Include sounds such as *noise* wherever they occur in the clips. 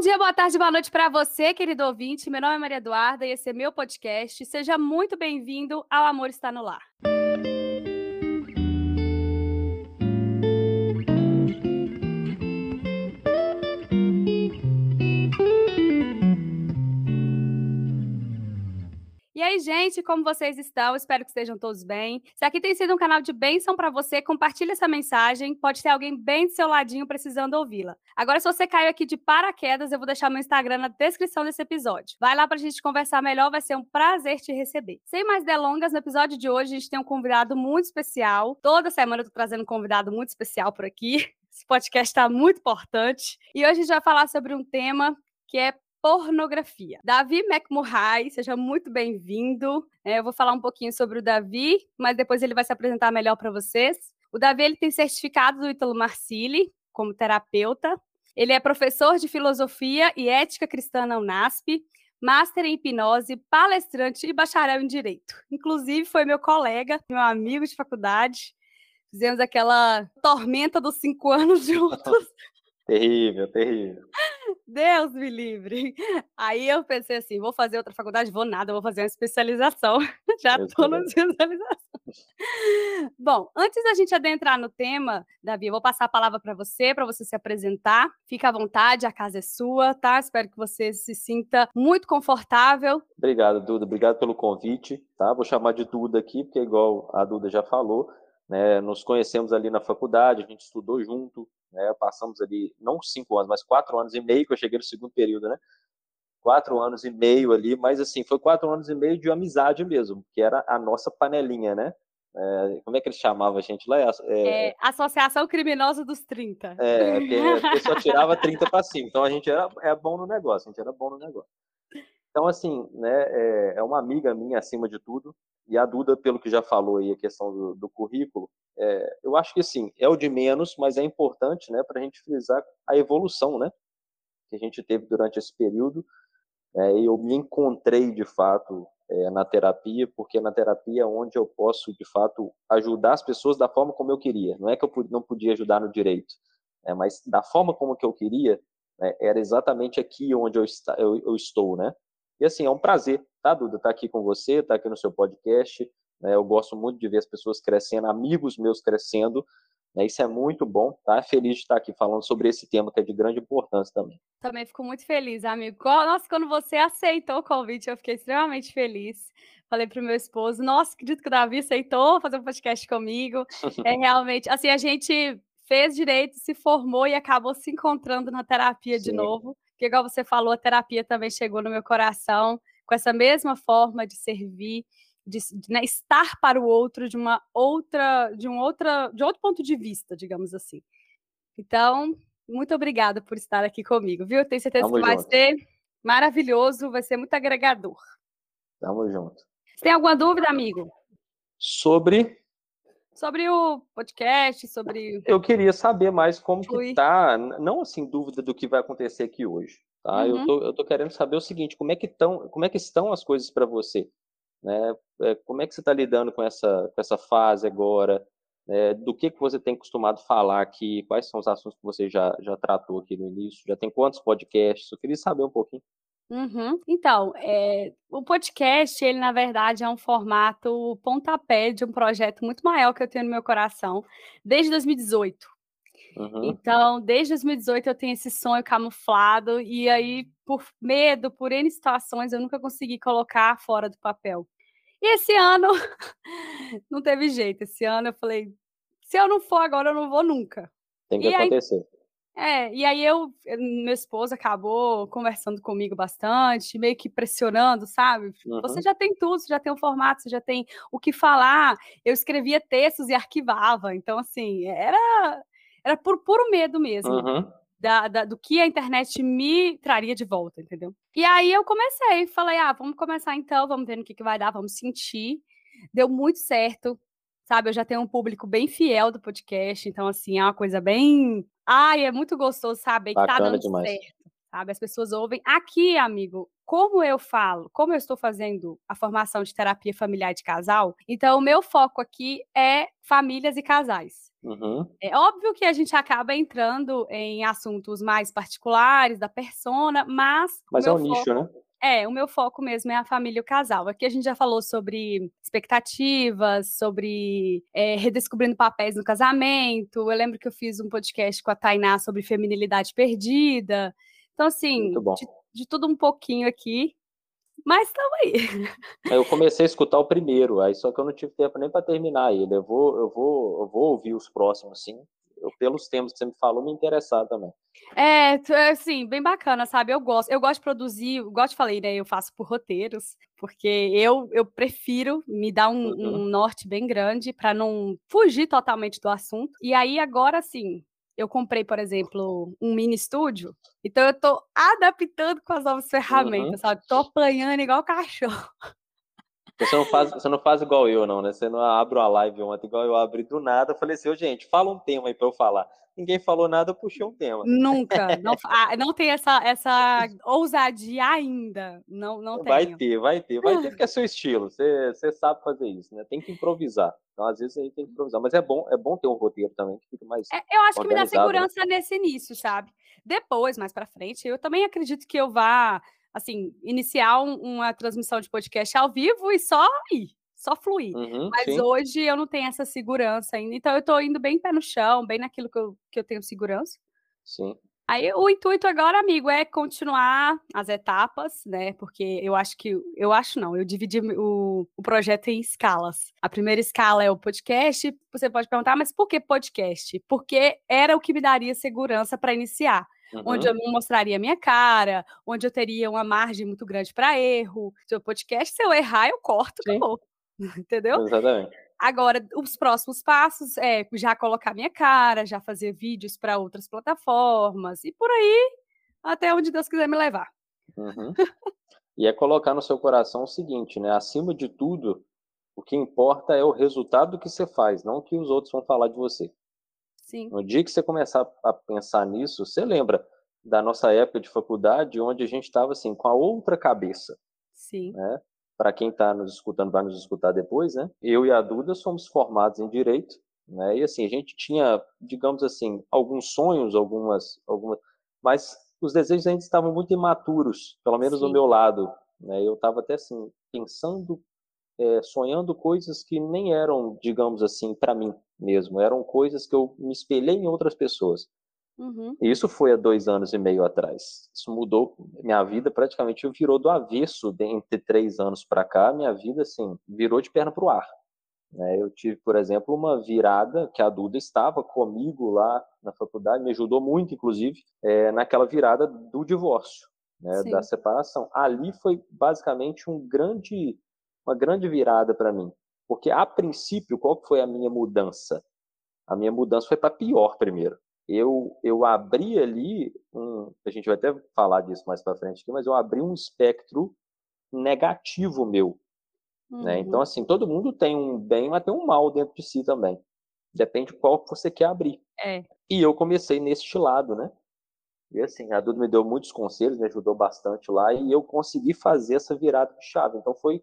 dia, boa tarde, boa noite para você, querido ouvinte. Meu nome é Maria Eduarda e esse é meu podcast. Seja muito bem-vindo ao Amor Está no Lar. Aí, gente, como vocês estão? Espero que estejam todos bem. Se aqui tem sido um canal de bênção para você, compartilhe essa mensagem. Pode ter alguém bem do seu ladinho precisando ouvi-la. Agora, se você caiu aqui de paraquedas, eu vou deixar meu Instagram na descrição desse episódio. Vai lá para a gente conversar melhor, vai ser um prazer te receber. Sem mais delongas, no episódio de hoje a gente tem um convidado muito especial. Toda semana eu tô trazendo um convidado muito especial por aqui. *laughs* Esse podcast está muito importante. E hoje a gente vai falar sobre um tema que é pornografia. Davi McMurray, seja muito bem-vindo. É, eu vou falar um pouquinho sobre o Davi, mas depois ele vai se apresentar melhor para vocês. O Davi ele tem certificado do Ítalo Marcilli como terapeuta. Ele é professor de filosofia e ética cristã na Unasp, master em hipnose, palestrante e bacharel em direito. Inclusive foi meu colega, meu amigo de faculdade. Fizemos aquela tormenta dos cinco anos *laughs* juntos. *laughs* Terrível, terrível. *laughs* Deus me livre. Aí eu pensei assim, vou fazer outra faculdade? Vou nada, vou fazer uma especialização. *laughs* Já estou na especialização. Bom, antes da gente adentrar no tema, Davi, eu vou passar a palavra para você, para você se apresentar. Fica à vontade, a casa é sua, tá? Espero que você se sinta muito confortável. Obrigado, Duda. Obrigado pelo convite, tá? Vou chamar de Duda aqui, porque igual a Duda já falou, né, nos conhecemos ali na faculdade, a gente estudou junto, né, passamos ali, não cinco anos, mas quatro anos e meio, que eu cheguei no segundo período, né? Quatro anos e meio ali, mas assim, foi quatro anos e meio de amizade mesmo, que era a nossa panelinha, né? É, como é que eles chamavam a gente lá? É, é, Associação Criminosa dos 30. É, *laughs* porque só tirava 30 para cima, então a gente era é bom no negócio, a gente era bom no negócio. Então, assim, né, é, é uma amiga minha acima de tudo, e a Duda, pelo que já falou aí, a questão do, do currículo, é, eu acho que sim, é o de menos, mas é importante né, para a gente frisar a evolução né, que a gente teve durante esse período. É, eu me encontrei, de fato, é, na terapia, porque na terapia é onde eu posso, de fato, ajudar as pessoas da forma como eu queria. Não é que eu não podia ajudar no direito, é, mas da forma como que eu queria, né, era exatamente aqui onde eu, está, eu, eu estou, né? E assim, é um prazer, tá, Duda, estar tá aqui com você, estar tá aqui no seu podcast. Né? Eu gosto muito de ver as pessoas crescendo, amigos meus crescendo. Né? Isso é muito bom, tá? Feliz de estar aqui falando sobre esse tema que é de grande importância também. Também fico muito feliz, amigo. Nossa, quando você aceitou o convite, eu fiquei extremamente feliz. Falei para o meu esposo, nossa, acredito que o Davi aceitou fazer um podcast comigo. *laughs* É realmente, assim, a gente fez direito, se formou e acabou se encontrando na terapia Sim. de novo. Porque, igual você falou, a terapia também chegou no meu coração com essa mesma forma de servir, de, de né, estar para o outro de uma outra, de um outra, de outro ponto de vista, digamos assim. Então, muito obrigada por estar aqui comigo, viu? Tenho certeza Tamo que vai junto. ser maravilhoso, vai ser muito agregador. Tamo junto. Você tem alguma dúvida, amigo? Sobre sobre o podcast, sobre. Eu queria saber mais como Fui. que tá, não assim, dúvida do que vai acontecer aqui hoje. Tá? Uhum. Eu, tô, eu tô querendo saber o seguinte, como é que, tão, como é que estão as coisas para você? Né? É, como é que você está lidando com essa, com essa fase agora? É, do que, que você tem costumado falar aqui? Quais são os assuntos que você já, já tratou aqui no início? Já tem quantos podcasts? Eu queria saber um pouquinho. Uhum. Então, é, o podcast, ele na verdade é um formato pontapé de um projeto muito maior que eu tenho no meu coração desde 2018. Uhum. Então, desde 2018 eu tenho esse sonho camuflado e aí, por medo, por N situações, eu nunca consegui colocar fora do papel. E esse ano *laughs* não teve jeito. Esse ano eu falei, se eu não for agora, eu não vou nunca. Tem que e acontecer. Aí, é, e aí eu, eh, meu esposo acabou conversando comigo bastante, meio que pressionando, sabe? Uhum. Você já tem tudo, você já tem o formato, você já tem o que falar. Eu escrevia textos e arquivava, então assim, era era por puro medo mesmo. Uhum. Da, da, do que a internet me traria de volta, entendeu? E aí eu comecei, falei, ah, vamos começar então, vamos ver no que, que vai dar, vamos sentir. Deu muito certo, sabe? Eu já tenho um público bem fiel do podcast, então, assim, é uma coisa bem. Ai, é muito gostoso saber que tá dando demais. certo, sabe? As pessoas ouvem. Aqui, amigo, como eu falo, como eu estou fazendo a formação de terapia familiar de casal, então o meu foco aqui é famílias e casais. Uhum. É óbvio que a gente acaba entrando em assuntos mais particulares da persona, mas. Mas é um foco... nicho, né? É, o meu foco mesmo é a família e o casal. Aqui a gente já falou sobre expectativas, sobre é, redescobrindo papéis no casamento. Eu lembro que eu fiz um podcast com a Tainá sobre feminilidade perdida. Então, assim, de, de, tudo um pouquinho aqui. Mas estamos aí. Eu comecei a escutar o primeiro, aí só que eu não tive tempo nem para terminar ele. Eu vou, eu vou, eu vou ouvir os próximos, sim eu, pelos temas que você me falou, me interessar também. É, assim, bem bacana, sabe? Eu gosto, eu gosto de produzir, eu gosto de falei, né? Eu faço por roteiros, porque eu, eu prefiro me dar um, uhum. um norte bem grande para não fugir totalmente do assunto. E aí, agora sim, eu comprei, por exemplo, um mini estúdio, então eu tô adaptando com as novas ferramentas, uhum. sabe? Tô apanhando igual cachorro. Você não, faz, você não faz igual eu, não, né? Você não abre uma live ontem igual eu abri do nada. Eu falei assim, oh, gente, fala um tema aí pra eu falar. Ninguém falou nada, eu puxei um tema. Nunca. Não, ah, não tem essa, essa ousadia ainda. Não, não tem. Vai ter, vai ter, vai ter, porque é seu estilo. Você, você sabe fazer isso, né? Tem que improvisar. Então, às vezes, aí tem que improvisar. Mas é bom, é bom ter um roteiro também, que fica mais. É, eu acho que me dá né? segurança né? nesse início, sabe? Depois, mais pra frente, eu também acredito que eu vá assim, iniciar um, uma transmissão de podcast ao vivo e só ir, só fluir. Uhum, Mas sim. hoje eu não tenho essa segurança ainda, então eu tô indo bem pé no chão, bem naquilo que eu, que eu tenho segurança. Sim. Aí o intuito agora, amigo, é continuar as etapas, né? Porque eu acho que eu acho não, eu dividi o, o projeto em escalas. A primeira escala é o podcast. Você pode perguntar, mas por que podcast? Porque era o que me daria segurança para iniciar uhum. onde eu não mostraria minha cara, onde eu teria uma margem muito grande para erro. Seu podcast, se eu errar, eu corto, Sim. acabou. *laughs* Entendeu? Exatamente. Agora, os próximos passos é já colocar minha cara, já fazer vídeos para outras plataformas e por aí até onde Deus quiser me levar. Uhum. e é colocar no seu coração o seguinte, né? Acima de tudo, o que importa é o resultado que você faz, não o que os outros vão falar de você. Sim. No dia que você começar a pensar nisso, você lembra da nossa época de faculdade, onde a gente estava assim com a outra cabeça. Sim. Né? Para quem está nos escutando, vai nos escutar depois, né? Eu e a Duda somos formados em direito, né? E assim a gente tinha, digamos assim, alguns sonhos, algumas, algumas, mas os desejos ainda estavam muito imaturos, pelo menos Sim. do meu lado. Né? Eu estava até assim pensando é, sonhando coisas que nem eram, digamos assim, para mim mesmo. Eram coisas que eu me espelhei em outras pessoas. Uhum. Isso foi há dois anos e meio atrás. Isso mudou minha vida, praticamente virou do avesso de, entre três anos para cá. Minha vida, assim, virou de perna para o ar. Né? Eu tive, por exemplo, uma virada que a Duda estava comigo lá na faculdade, me ajudou muito, inclusive, é, naquela virada do divórcio, né, da separação. Ali foi basicamente um grande uma grande virada para mim. Porque, a princípio, qual foi a minha mudança? A minha mudança foi para pior primeiro. Eu, eu abri ali, um, a gente vai até falar disso mais para frente aqui, mas eu abri um espectro negativo meu. Uhum. Né? Então, assim, todo mundo tem um bem, mas tem um mal dentro de si também. Depende qual que você quer abrir. É. E eu comecei neste lado, né? E assim, a Duda me deu muitos conselhos, me ajudou bastante lá, e eu consegui fazer essa virada de chave. Então foi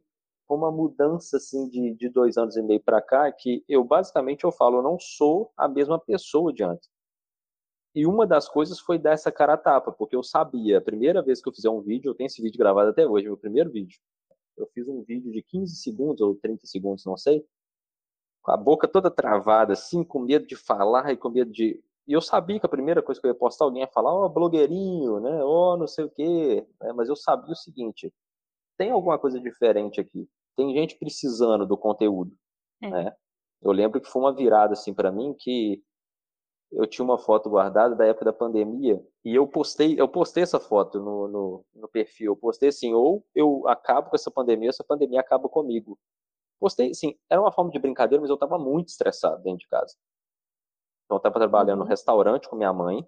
uma mudança assim de, de dois anos e meio para cá que eu basicamente eu falo eu não sou a mesma pessoa de antes e uma das coisas foi dar essa cara a tapa porque eu sabia a primeira vez que eu fizer um vídeo eu tenho esse vídeo gravado até hoje meu primeiro vídeo eu fiz um vídeo de 15 segundos ou 30 segundos não sei com a boca toda travada assim com medo de falar e com medo de e eu sabia que a primeira coisa que eu ia postar alguém ia falar ó oh, blogueirinho né ó oh, não sei o quê né? mas eu sabia o seguinte tem alguma coisa diferente aqui tem gente precisando do conteúdo, é. né? Eu lembro que foi uma virada assim para mim que eu tinha uma foto guardada da época da pandemia e eu postei, eu postei essa foto no, no, no perfil. Eu postei assim, ou eu acabo com essa pandemia, ou essa pandemia acaba comigo. Postei, assim, era uma forma de brincadeira, mas eu estava muito estressado dentro de casa. Então eu estava trabalhando no uhum. restaurante com minha mãe.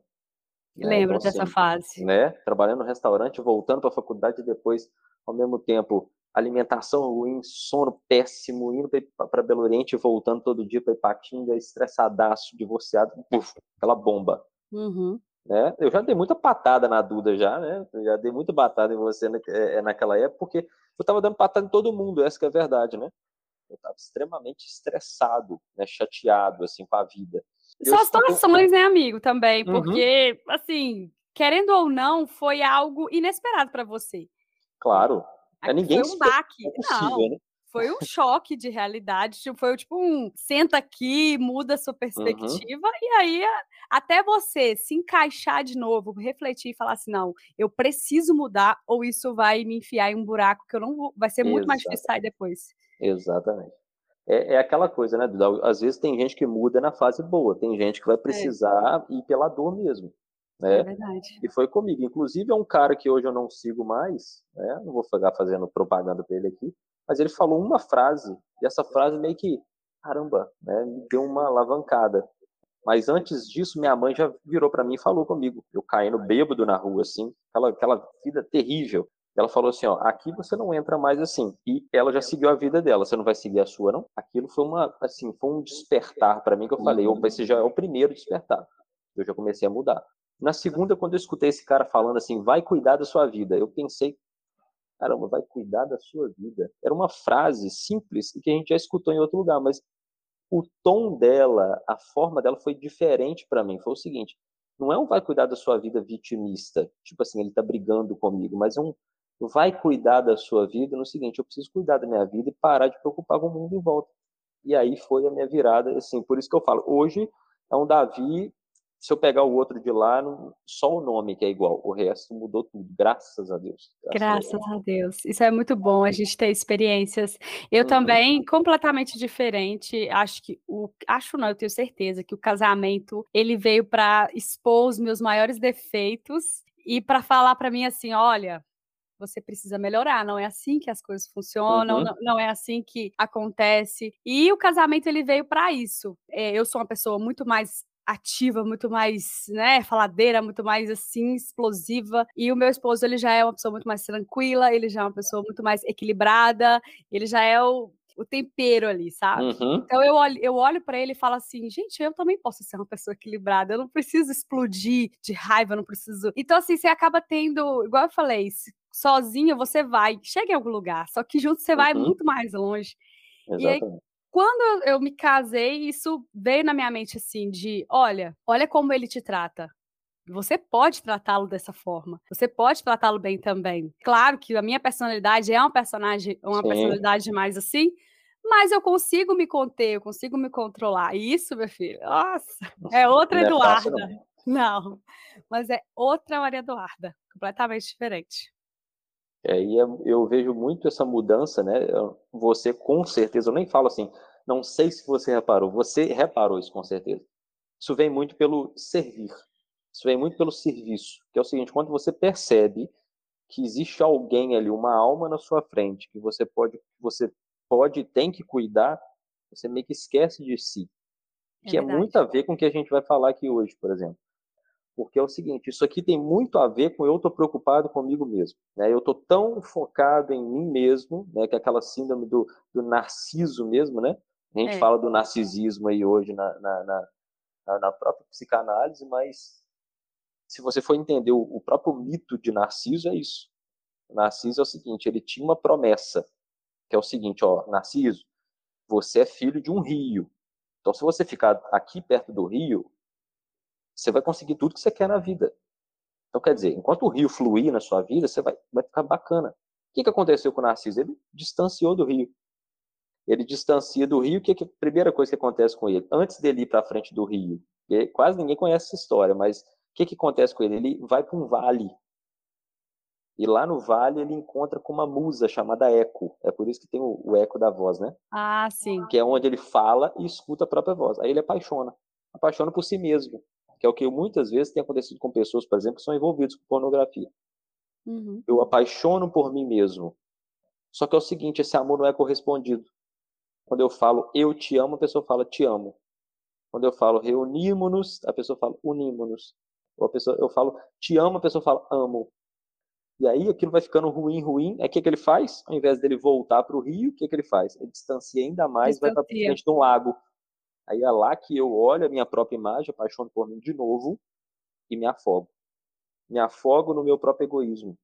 Né? Lembro então, dessa assim, fase. Né? Trabalhando no restaurante, voltando para a faculdade e depois, ao mesmo tempo, alimentação ruim, sono péssimo, indo para Belo Oriente e voltando todo dia para Ipatinga, estressadaço, divorciado, puf, aquela bomba. Uhum. Né? Eu já dei muita patada na Duda já, né? Eu já dei muita patada em você na, é, naquela época, porque eu estava dando patada em todo mundo, essa é a verdade, né? Eu estava extremamente estressado, né? chateado, assim, com a vida. São situações, né, amigo, também, uhum. porque, uhum. assim, querendo ou não, foi algo inesperado para você. Claro. É, ninguém foi um baque. É possível, não. Né? Foi um choque de realidade, tipo, foi tipo um senta aqui, muda a sua uhum. perspectiva, uhum. e aí até você se encaixar de novo, refletir e falar assim: não, eu preciso mudar, ou isso vai me enfiar em um buraco que eu não vou. Vai ser muito Exatamente. mais difícil sair depois. Exatamente. É, é, aquela coisa, né, Às vezes tem gente que muda na fase boa, tem gente que vai é. precisar é. ir pela dor mesmo. Né? É verdade. E foi comigo. Inclusive, é um cara que hoje eu não sigo mais, né? Não vou ficar fazendo propaganda para ele aqui, mas ele falou uma frase, e essa frase meio que, caramba, né? Me deu uma alavancada. Mas antes disso, minha mãe já virou para mim e falou comigo. Eu caindo bêbado na rua, assim, aquela, aquela vida terrível. Ela falou assim, ó, aqui você não entra mais assim. E ela já seguiu a vida dela, você não vai seguir a sua, não? Aquilo foi uma, assim, foi um despertar para mim que eu falei, opa, esse já é o primeiro despertar. Eu já comecei a mudar. Na segunda, quando eu escutei esse cara falando assim, vai cuidar da sua vida, eu pensei, caramba, vai cuidar da sua vida. Era uma frase simples que a gente já escutou em outro lugar, mas o tom dela, a forma dela foi diferente para mim. Foi o seguinte: não é um vai cuidar da sua vida vitimista, tipo assim, ele tá brigando comigo, mas é um vai cuidar da sua vida no seguinte: eu preciso cuidar da minha vida e parar de preocupar com o mundo em volta. E aí foi a minha virada, assim, por isso que eu falo, hoje é um Davi se eu pegar o outro de lá, só o nome que é igual, o resto mudou tudo, graças a Deus. Graças, graças a, Deus. a, Deus. Isso é muito bom, a gente ter experiências. Eu uhum. também, completamente diferente, acho que o acho não, eu tenho certeza que o casamento, ele veio para expor os meus maiores defeitos e para falar para mim assim, olha, você precisa melhorar, não é assim que as coisas funcionam, uhum. não, não, é assim que acontece. E o casamento ele veio para isso. É, eu sou uma pessoa muito mais ativa, muito mais, né, faladeira, muito mais assim explosiva. E o meu esposo, ele já é uma pessoa muito mais tranquila, ele já é uma pessoa muito mais equilibrada, ele já é o, o tempero ali, sabe? Uhum. Então eu olho, eu olho para ele e falo assim, gente, eu também posso ser uma pessoa equilibrada, eu não preciso explodir de raiva, eu não preciso. Então assim, você acaba tendo, igual eu falei, sozinho você vai, chega em algum lugar, só que junto você vai uhum. muito mais longe. Exatamente. E aí, quando eu me casei, isso veio na minha mente assim de, olha, olha como ele te trata. Você pode tratá-lo dessa forma. Você pode tratá-lo bem também. Claro que a minha personalidade é uma personagem, uma Sim. personalidade mais assim, mas eu consigo me conter, eu consigo me controlar. Isso, meu filho, nossa, é outra não Eduarda. É fácil, não. não, mas é outra Maria Eduarda, completamente diferente. É, e eu vejo muito essa mudança, né? Você com certeza, eu nem falo assim, não sei se você reparou, você reparou isso com certeza. Isso vem muito pelo servir, isso vem muito pelo serviço, que é o seguinte: quando você percebe que existe alguém ali, uma alma na sua frente, que você pode, você pode, tem que cuidar, você meio que esquece de si, que é, é muito a ver com o que a gente vai falar aqui hoje, por exemplo porque é o seguinte, isso aqui tem muito a ver com eu estou preocupado comigo mesmo. Né? Eu estou tão focado em mim mesmo, né? que é aquela síndrome do, do narciso mesmo, né? A gente é. fala do narcisismo aí hoje na, na, na, na, própria psicanálise, mas se você for entender o, o próprio mito de Narciso, é isso. O Narciso é o seguinte, ele tinha uma promessa, que é o seguinte, ó, Narciso, você é filho de um rio. Então, se você ficar aqui perto do rio, você vai conseguir tudo que você quer na vida. Então, quer dizer, enquanto o rio fluir na sua vida, você vai, vai ficar bacana. O que, que aconteceu com o Narciso? Ele distanciou do rio. Ele distancia do rio. O que, que é a primeira coisa que acontece com ele? Antes dele ir para frente do rio, quase ninguém conhece essa história, mas o que, que acontece com ele? Ele vai para um vale. E lá no vale ele encontra com uma musa chamada Eco. É por isso que tem o, o eco da voz, né? Ah, sim. Que é onde ele fala e escuta a própria voz. Aí ele apaixona. Apaixona por si mesmo que é o que muitas vezes tem acontecido com pessoas, por exemplo, que são envolvidas com pornografia. Uhum. Eu apaixono por mim mesmo. Só que é o seguinte, esse amor não é correspondido. Quando eu falo eu te amo, a pessoa fala te amo. Quando eu falo reunimos-nos, a pessoa fala unimos-nos. Ou a pessoa, eu falo te amo, a pessoa fala amo. E aí aquilo vai ficando ruim, ruim. É o que, que ele faz? Ao invés dele voltar para o rio, o que, que ele faz? Ele distancia ainda mais, distancia. vai para frente de um lago. Aí é lá que eu olho a minha própria imagem, apaixono por mim de novo e me afogo. Me afogo no meu próprio egoísmo,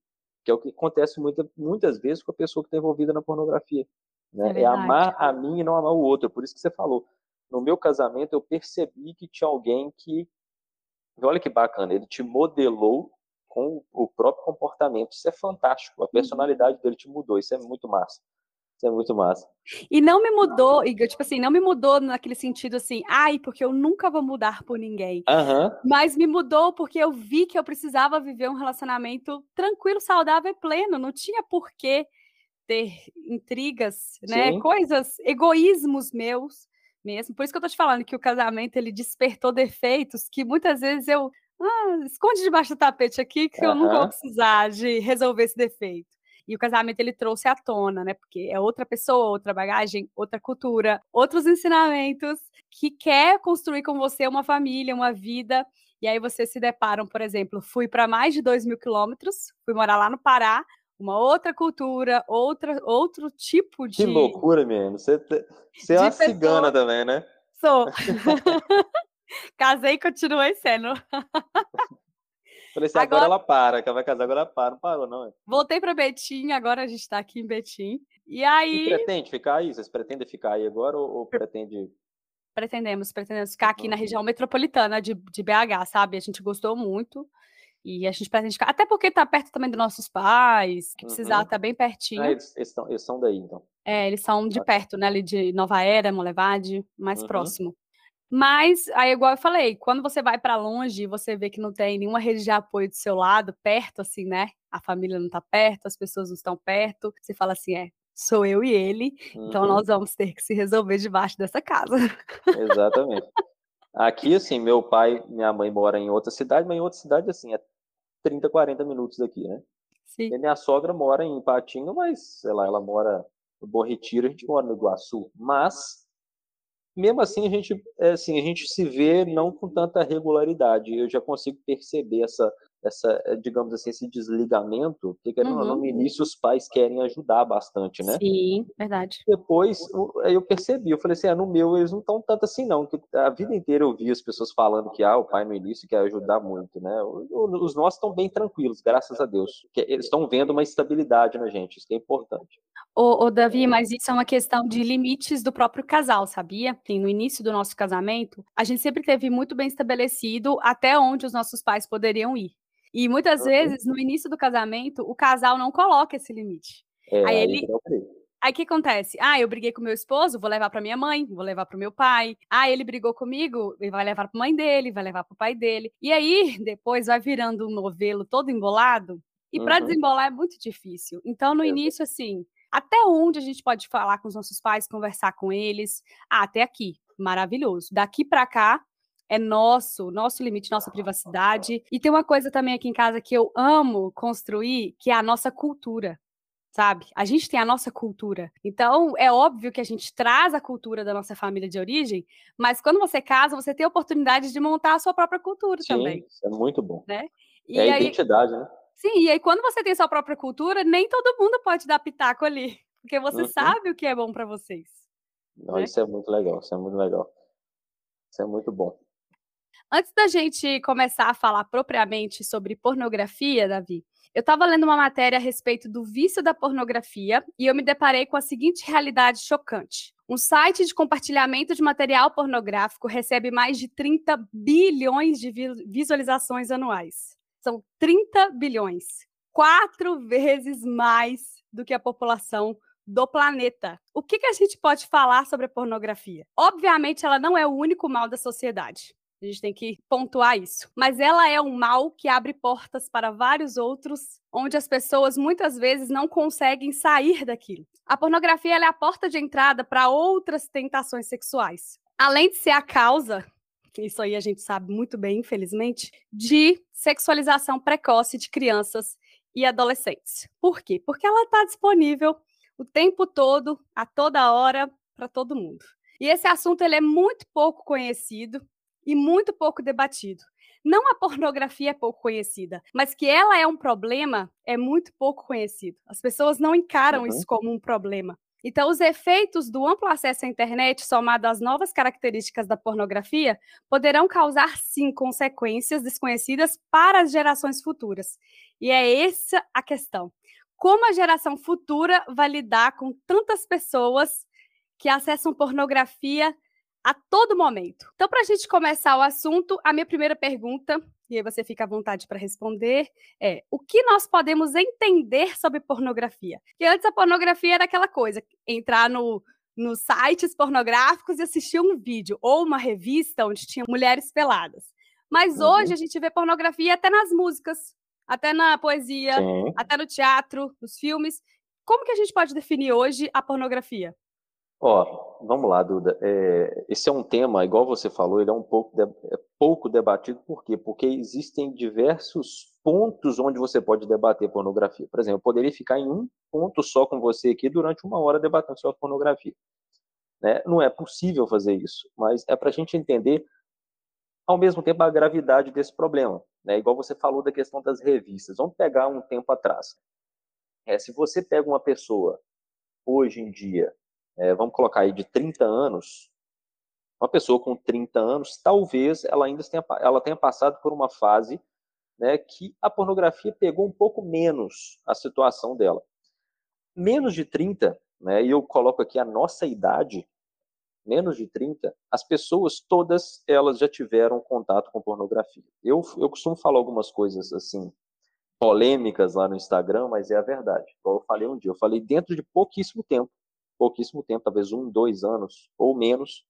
que é o que acontece muita, muitas vezes com a pessoa que está envolvida na pornografia. Né? É, é, amar a mim e não amar o outro. Por isso que você falou. no meu casamento eu percebi que tinha alguém que, olha que bacana, ele te modelou com o próprio comportamento. Isso é fantástico. A uhum. personalidade dele te mudou. Isso é muito massa. Isso é muito massa. E não me mudou, Igor, tipo assim, não me mudou naquele sentido assim, ai, porque eu nunca vou mudar por ninguém. Uhum. Mas me mudou porque eu vi que eu precisava viver um relacionamento tranquilo, saudável e pleno. Não tinha por que ter intrigas, né? Sim. Coisas, egoísmos meus mesmo. Por isso que eu tô te falando que o casamento ele despertou defeitos que muitas vezes eu ah, esconde debaixo do tapete aqui que uhum. eu não vou precisar de resolver esse defeito. E o casamento ele trouxe à tona, né? Porque é outra pessoa, outra bagagem, outra cultura, outros ensinamentos que quer construir com você uma família, uma vida. E aí vocês se deparam, por exemplo, fui para mais de dois mil quilômetros, fui morar lá no Pará, uma outra cultura, outra, outro tipo de. Que loucura, menino. Você, você é uma pessoa... cigana também, né? Sou. *laughs* Casei e continuei sendo. *laughs* Falei assim, agora, agora ela para, que ela vai casar, agora ela para. Não parou, não. Voltei para Betim, agora a gente está aqui em Betim. E aí. E pretende ficar aí? Vocês pretendem ficar aí agora ou, ou pretende. Pretendemos, pretendemos ficar aqui na região metropolitana de, de BH, sabe? A gente gostou muito. E a gente pretende ficar. Até porque tá perto também dos nossos pais, que precisar uhum. tá bem pertinho. Ah, eles, eles, eles são daí, então. É, eles são de perto, né? Ali de Nova Era, Molevade, mais uhum. próximo. Mas, aí, igual eu falei, quando você vai para longe, você vê que não tem nenhuma rede de apoio do seu lado, perto, assim, né? A família não tá perto, as pessoas não estão perto. Você fala assim, é, sou eu e ele, então uhum. então nós vamos ter que se resolver debaixo dessa casa. Exatamente. Aqui, assim, meu pai e minha mãe moram em outra cidade, mas em outra cidade, assim, é 30, 40 minutos daqui, né? Sim. E minha sogra mora em Patinho, mas, sei lá, ela mora no Bom Retiro, a gente mora no Iguaçu. Mas mesmo assim a gente é, assim a gente se vê não com tanta regularidade. Eu já consigo perceber essa essa é, digamos assim esse desligamento porque uhum. no início os pais querem ajudar bastante né sim verdade depois eu percebi eu falei assim ah, no meu eles não estão tanto assim não que a vida inteira eu vi as pessoas falando que ah o pai no início quer ajudar muito né os nossos estão bem tranquilos graças a Deus eles estão vendo uma estabilidade na gente isso que é importante Ô, ô, Davi, mas isso é uma questão de limites do próprio casal, sabia? Tem, no início do nosso casamento, a gente sempre teve muito bem estabelecido até onde os nossos pais poderiam ir. E muitas vezes, no início do casamento, o casal não coloca esse limite. É, aí ele. Aí o que acontece? Ah, eu briguei com meu esposo, vou levar para minha mãe, vou levar para o meu pai. Ah, ele brigou comigo, ele vai levar para mãe dele, vai levar para o pai dele. E aí, *laughs* depois vai virando um novelo todo embolado. E uhum. para desembolar é muito difícil. Então, no início, assim, até onde a gente pode falar com os nossos pais, conversar com eles? Ah, até aqui. Maravilhoso. Daqui para cá é nosso, nosso limite, nossa privacidade. E tem uma coisa também aqui em casa que eu amo construir, que é a nossa cultura. Sabe? A gente tem a nossa cultura. Então, é óbvio que a gente traz a cultura da nossa família de origem, mas quando você casa, você tem a oportunidade de montar a sua própria cultura Sim, também. Isso é muito bom. Né? E é a identidade, né? Sim, e aí quando você tem sua própria cultura, nem todo mundo pode dar pitaco ali, *laughs* porque você uhum. sabe o que é bom para vocês. Não, né? Isso é muito legal, isso é muito legal. Isso é muito bom. Antes da gente começar a falar propriamente sobre pornografia, Davi, eu estava lendo uma matéria a respeito do vício da pornografia e eu me deparei com a seguinte realidade chocante. Um site de compartilhamento de material pornográfico recebe mais de 30 bilhões de visualizações anuais. São 30 bilhões, quatro vezes mais do que a população do planeta. O que, que a gente pode falar sobre a pornografia? Obviamente, ela não é o único mal da sociedade. A gente tem que pontuar isso. Mas ela é um mal que abre portas para vários outros, onde as pessoas muitas vezes não conseguem sair daquilo. A pornografia é a porta de entrada para outras tentações sexuais. Além de ser a causa isso aí a gente sabe muito bem, infelizmente, de sexualização precoce de crianças e adolescentes. Por quê? Porque ela está disponível o tempo todo, a toda hora, para todo mundo. E esse assunto ele é muito pouco conhecido e muito pouco debatido. Não a pornografia é pouco conhecida, mas que ela é um problema é muito pouco conhecido. As pessoas não encaram uhum. isso como um problema. Então, os efeitos do amplo acesso à internet, somado às novas características da pornografia, poderão causar, sim, consequências desconhecidas para as gerações futuras. E é essa a questão. Como a geração futura vai lidar com tantas pessoas que acessam pornografia a todo momento. Então, para a gente começar o assunto, a minha primeira pergunta, e aí você fica à vontade para responder, é o que nós podemos entender sobre pornografia? Porque antes a pornografia era aquela coisa, entrar no, nos sites pornográficos e assistir um vídeo, ou uma revista onde tinha mulheres peladas. Mas uhum. hoje a gente vê pornografia até nas músicas, até na poesia, Sim. até no teatro, nos filmes. Como que a gente pode definir hoje a pornografia? Ó, vamos lá, Duda. É, esse é um tema, igual você falou, ele é um pouco, de, é pouco debatido. Por quê? Porque existem diversos pontos onde você pode debater pornografia. Por exemplo, eu poderia ficar em um ponto só com você aqui durante uma hora debatendo sobre pornografia. Né? Não é possível fazer isso, mas é para a gente entender ao mesmo tempo a gravidade desse problema. Né? Igual você falou da questão das revistas. Vamos pegar um tempo atrás. É, se você pega uma pessoa hoje em dia, é, vamos colocar aí de 30 anos, uma pessoa com 30 anos, talvez ela ainda tenha, ela tenha passado por uma fase né, que a pornografia pegou um pouco menos a situação dela. Menos de 30, né, e eu coloco aqui a nossa idade, menos de 30, as pessoas todas elas já tiveram contato com pornografia. Eu, eu costumo falar algumas coisas assim polêmicas lá no Instagram, mas é a verdade. Como eu falei um dia, eu falei dentro de pouquíssimo tempo, pouquíssimo tempo, talvez um, dois anos ou menos,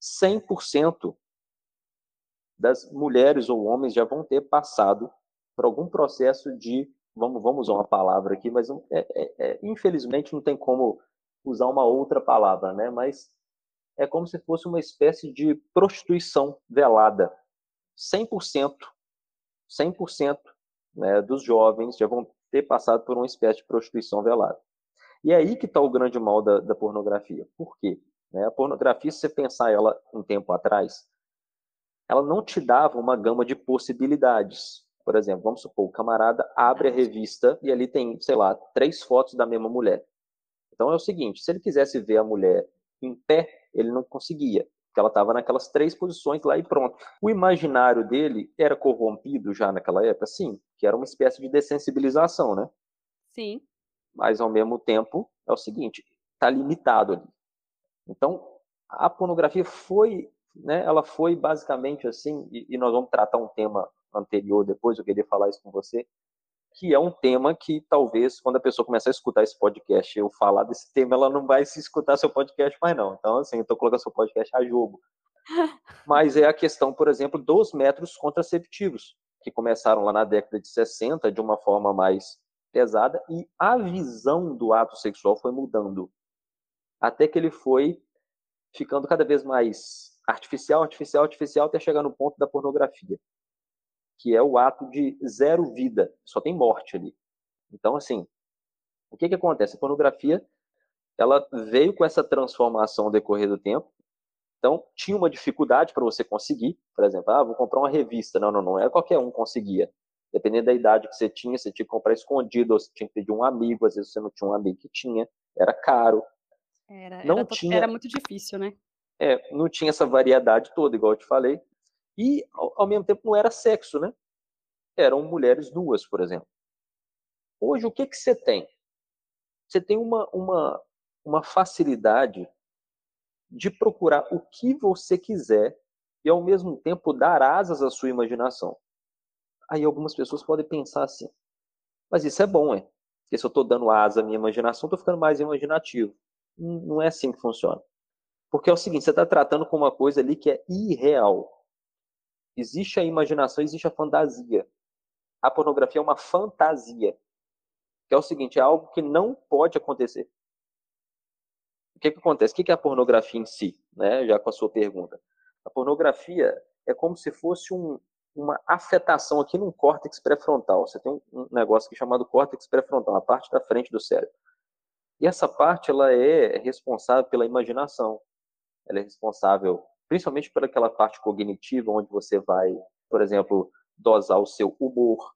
100% das mulheres ou homens já vão ter passado por algum processo de, vamos, vamos usar uma palavra aqui, mas é, é, é, infelizmente não tem como usar uma outra palavra, né? Mas é como se fosse uma espécie de prostituição velada. 100%, 100% né, dos jovens já vão ter passado por uma espécie de prostituição velada. E é aí que está o grande mal da, da pornografia. Por quê? Né, a pornografia, se você pensar ela um tempo atrás, ela não te dava uma gama de possibilidades. Por exemplo, vamos supor, o camarada abre a revista e ali tem, sei lá, três fotos da mesma mulher. Então é o seguinte, se ele quisesse ver a mulher em pé, ele não conseguia, porque ela estava naquelas três posições lá e pronto. O imaginário dele era corrompido já naquela época, sim, que era uma espécie de dessensibilização, né? Sim. Mas ao mesmo tempo é o seguinte, está limitado ali. Então a pornografia foi, né? Ela foi basicamente assim, e, e nós vamos tratar um tema anterior depois, eu queria falar isso com você, que é um tema que talvez quando a pessoa começar a escutar esse podcast eu falar desse tema, ela não vai se escutar seu podcast mais não. Então, assim, eu tô colocando seu podcast a jogo. *laughs* Mas é a questão, por exemplo, dos métodos contraceptivos, que começaram lá na década de 60 de uma forma mais pesada e a visão do ato sexual foi mudando. Até que ele foi ficando cada vez mais artificial, artificial, artificial, até chegar no ponto da pornografia que é o ato de zero vida, só tem morte ali. Então, assim, o que, que acontece? A pornografia ela veio com essa transformação ao decorrer do tempo. Então, tinha uma dificuldade para você conseguir, por exemplo, ah, vou comprar uma revista. Não, não, não é qualquer um conseguia. Dependendo da idade que você tinha, você tinha que comprar escondido, ou você tinha que pedir um amigo, às vezes você não tinha um amigo que tinha, era caro. Era, não era, tinha, era muito difícil, né? É, não tinha essa variedade toda, igual eu te falei. E, ao, ao mesmo tempo, não era sexo, né? Eram mulheres nuas, por exemplo. Hoje, o que, que você tem? Você tem uma, uma, uma facilidade de procurar o que você quiser e, ao mesmo tempo, dar asas à sua imaginação. Aí algumas pessoas podem pensar assim, mas isso é bom, é? Porque se eu estou dando asa à minha imaginação, estou ficando mais imaginativo. Não é assim que funciona. Porque é o seguinte, você está tratando com uma coisa ali que é irreal. Existe a imaginação, existe a fantasia. A pornografia é uma fantasia. Que é o seguinte, é algo que não pode acontecer. O que, que acontece? O que, que é a pornografia em si? Né? Já com a sua pergunta. A pornografia é como se fosse um, uma afetação aqui num córtex pré-frontal. Você tem um, negócio aqui chamado córtex pré-frontal, a parte da frente do cérebro. E essa parte ela é responsável pela imaginação. Ela é responsável principalmente por aquela parte cognitiva, onde você vai, por exemplo, dosar o seu humor.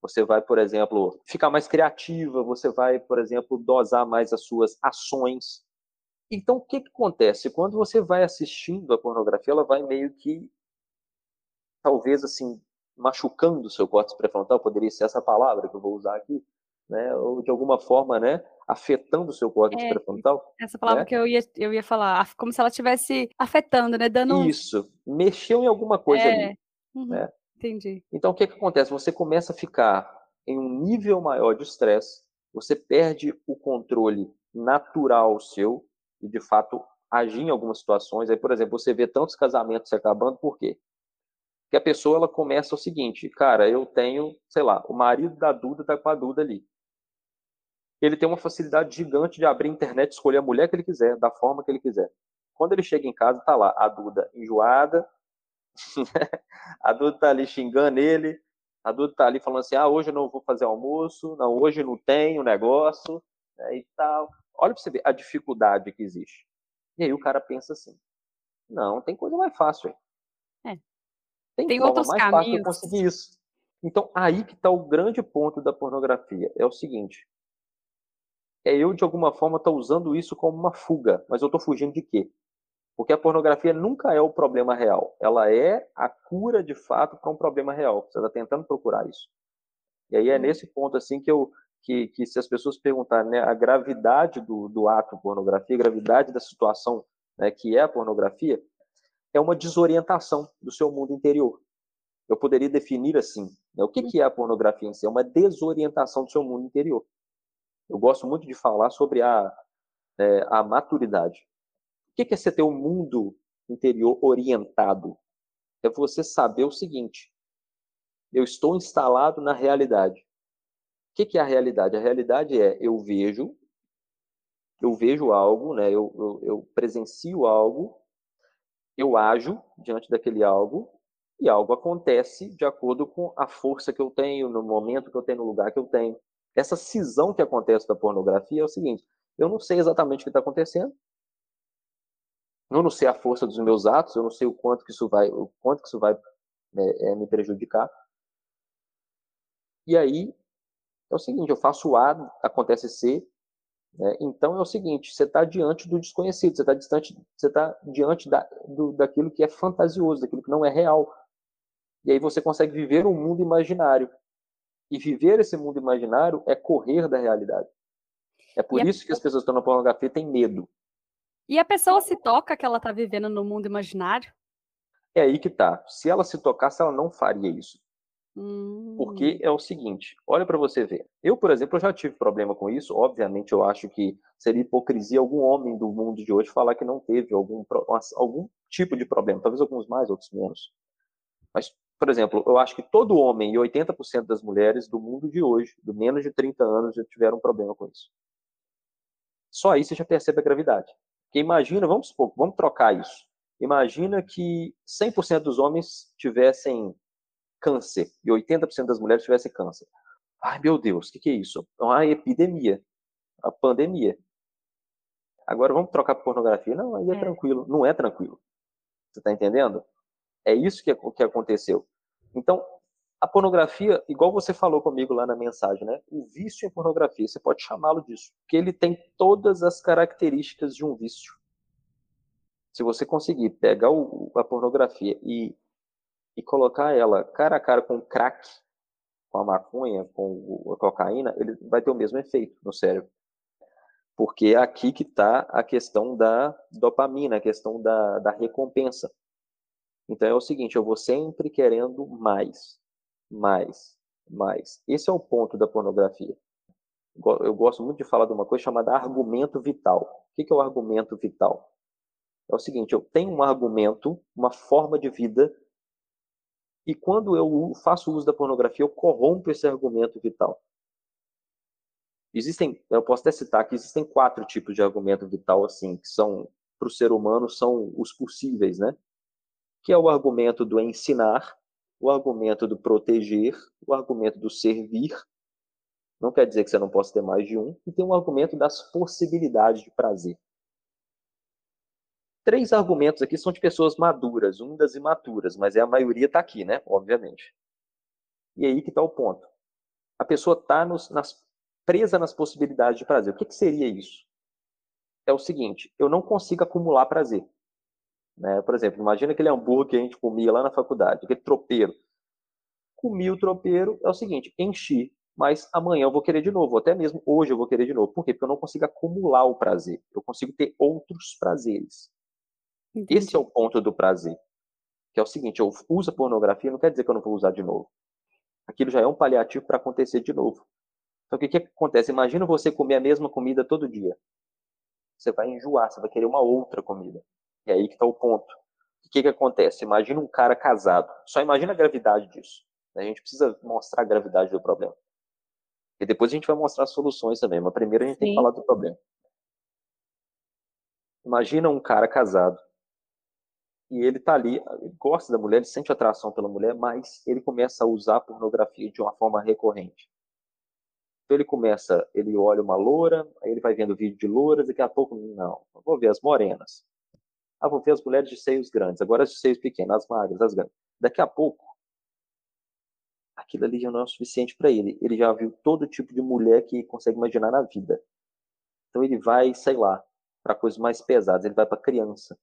Você vai, por exemplo, ficar mais criativa, você vai, por exemplo, dosar mais as suas ações. Então, o que, que acontece? Quando você vai assistindo a pornografia, ela vai meio que, talvez assim, machucando o seu córtex pré-frontal, poderia ser essa palavra que eu vou usar aqui, né, ou de alguma forma, né, afetando o seu córtex É, pré-frontal. essa palavra né? que eu ia eu ia falar, como se ela estivesse afetando, né, dando Isso, mexeu em alguma coisa É, ali, uhum, né. entendi. Então o que que acontece? Você começa a ficar em um nível maior de estresse, você perde o controle natural seu e, de fato, agir em algumas situações. Aí, por exemplo, você vê tantos casamentos se acabando, por quê? Porque a pessoa ela começa o seguinte: "Cara, eu tenho, sei lá, o marido da Duda tá com a Duda ali". Ele tem uma facilidade gigante de abrir a internet, escolher a mulher que ele quiser, da forma que ele quiser. Quando ele chega em casa, tá lá a Duda enjoada, *laughs* a Duda tá ali xingando ele, a Duda tá ali falando assim: "Ah, hoje eu não vou fazer almoço, não, hoje não tenho negócio", né, e tal. Olha pra você ver a dificuldade que existe. E aí o cara pensa assim: "Não, tem coisa mais fácil aí". É. Tem Tem forma outros mais fácil de caminhos. conseguir isso. Então, aí que tá o grande ponto da pornografia, é o seguinte é eu, de alguma forma, estar usando isso como uma fuga, mas eu estou fugindo de quê? Porque a pornografia nunca é o problema real, ela é a cura, de fato, para um problema real. Você está tentando procurar isso. E aí é Hum. nesse ponto, assim, que eu que, que se as pessoas perguntarem né, a gravidade do, do ato pornografia, a gravidade da situação né, que é a pornografia, é uma desorientação do seu mundo interior. Eu poderia definir assim, né, o que, que é a pornografia em si? É uma desorientação do seu mundo interior. Eu gosto muito de falar sobre a, é, a maturidade. O que, que é você ter um mundo interior orientado? É você saber o seguinte: eu estou instalado na realidade. O que, que é a realidade? A realidade é eu vejo, eu vejo algo, né? eu, eu, eu presencio algo, eu ajo diante daquele algo, e algo acontece de acordo com a força que eu tenho, no momento que eu tenho, no lugar que eu tenho. Essa cisão que acontece da pornografia é o seguinte: eu não sei exatamente o que está acontecendo, eu não sei a força dos meus atos, eu não sei o quanto que isso vai, o quanto que isso vai é, é, me prejudicar. E aí é o seguinte: eu faço A, acontece C. Né? Então é o seguinte: você está diante do desconhecido, você está distante, você está diante da, do, daquilo que é fantasioso, daquilo que não é real. E aí você consegue viver um mundo imaginário. E viver esse mundo imaginário é correr da realidade. É por E a isso que as pessoas que estão na pornografia têm medo. E a pessoa se toca que ela tá vivendo no mundo imaginário? É aí que tá. Se ela se tocasse, ela não faria isso. Hum. Porque é o seguinte, olha para você ver. Eu, por exemplo, eu já tive problema com isso. Obviamente, eu acho que seria hipocrisia algum homem do mundo de hoje falar que não teve algum, algum tipo de problema. Talvez alguns mais, outros menos. Mas, por exemplo, eu acho que todo homem e 80% das mulheres do mundo de hoje, do menos de 30 anos, já tiveram um problema com isso. Só aí você já percebe a gravidade. Porque imagina, vamos supor, vamos trocar isso. Imagina que 100% dos homens tivessem câncer e 80% das mulheres tivessem câncer. Ai, meu Deus, o que, que é isso? É uma epidemia, a pandemia. Agora vamos trocar por pornografia? Não, aí é, é. tranquilo. Não é tranquilo. Você está entendendo? É isso que, que aconteceu. Então, a pornografia, igual você falou comigo lá na mensagem, né? O vício em pornografia, você pode chamá-lo disso, porque ele tem todas as características de um vício. Se você conseguir pegar o, a pornografia e, e colocar ela cara a cara com o crack, com a maconha, com a cocaína, ele vai ter o mesmo efeito no cérebro. Porque é aqui que está a questão da dopamina, a questão da, da recompensa. Então é o seguinte, eu vou sempre querendo mais, mais, mais. Esse é o ponto da pornografia. Eu gosto muito de falar de uma coisa chamada argumento vital. O que é o argumento vital? É o seguinte, eu tenho um argumento, uma forma de vida, e quando eu faço uso da pornografia, eu corrompo esse argumento vital. Existem, eu posso até citar que existem quatro tipos de argumento vital, assim, que são, para o ser humano, são os possíveis, né? Que é o argumento do ensinar, o argumento do proteger, o argumento do servir. Não quer dizer que você não possa ter mais de um. E tem um argumento das possibilidades de prazer. Três argumentos aqui são de pessoas maduras, um das imaturas, mas é a maioria está aqui, né? Obviamente. E aí que está o ponto. A pessoa está nas, presa nas possibilidades de prazer. O que, que seria isso? É o seguinte: eu não consigo acumular prazer. Né? Por exemplo, imagina aquele hambúrguer que a gente comia lá na faculdade, aquele tropeiro. Comi o tropeiro, é o seguinte, enchi. mas amanhã eu vou querer de novo, até mesmo hoje eu vou querer de novo. Por quê? Porque eu não consigo acumular o prazer. Eu consigo ter outros prazeres. Entendi. Esse é o ponto do prazer. Que é o seguinte, eu uso a pornografia, não quer dizer que eu não vou usar de novo. Aquilo já é um paliativo para acontecer de novo. Então o que, que acontece? Imagina você comer a mesma comida todo dia. Você vai enjoar, você vai querer uma outra comida. E aí que está o ponto. O que, que acontece? Imagina um cara casado. Só imagina a gravidade disso. A gente precisa mostrar a gravidade do problema. E depois a gente vai mostrar soluções também, mas primeiro a gente Sim. tem que falar do problema. Imagina um cara casado e ele tá ali, ele gosta da mulher, ele sente atração pela mulher, mas ele começa a usar a pornografia de uma forma recorrente. Então ele começa, ele olha uma loura, aí ele vai vendo vídeo de louras, daqui a pouco, não, vou ver as morenas. Ah, vou ver as mulheres de seios grandes, agora as de seios pequenos, as magras, as grandes. Daqui a pouco, aquilo ali já não é o suficiente para ele. Ele já viu todo tipo de mulher que consegue imaginar na vida. Então ele vai, sei lá, para coisas mais pesadas, ele vai para criança.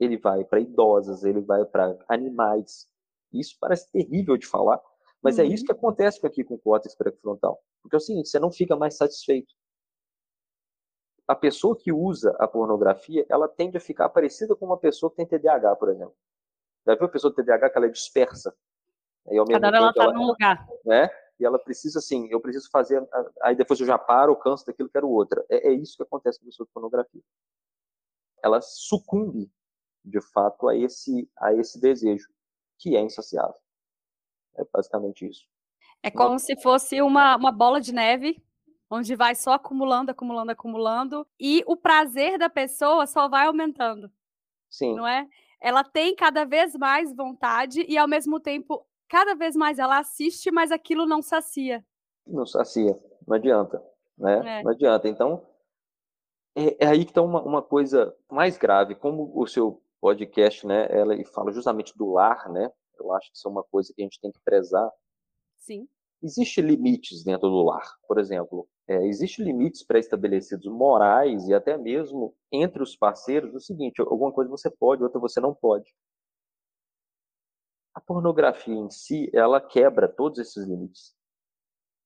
Ele vai para idosas, ele vai para animais. Isso parece terrível de falar, mas uhum. é isso que acontece aqui com o córtex pré-frontal. Porque é o seguinte, você não fica mais satisfeito. A pessoa que usa a pornografia, ela tende a ficar parecida com uma pessoa que tem TDAH, por exemplo. Já viu a pessoa com TDAH que ela é dispersa? Ao mesmo Cada hora ela está num lugar. Né? E ela precisa, assim, eu preciso fazer, aí depois eu já paro, canso daquilo, quero outra. É, é isso que acontece com a pessoa de pornografia. Ela sucumbe, de fato, a esse, a esse desejo, que é insaciável. É basicamente isso. É como uma... se fosse uma, uma bola de neve, onde vai só acumulando, acumulando, acumulando, e o prazer da pessoa só vai aumentando. Sim. Não é? Ela tem cada vez mais vontade e, ao mesmo tempo, cada vez mais ela assiste, mas aquilo não sacia. Não sacia, não adianta, né? É. Não adianta. Então, é, é aí que está uma, uma, coisa mais grave. Como o seu podcast, né, ela fala justamente do lar, né? Eu acho que isso é uma coisa que a gente tem que prezar. Sim. Existem limites dentro do lar, por exemplo. É, Existem limites pré-estabelecidos morais e até mesmo entre os parceiros. O seguinte, alguma coisa você pode, outra você não pode a pornografia em si, ela quebra todos esses limites.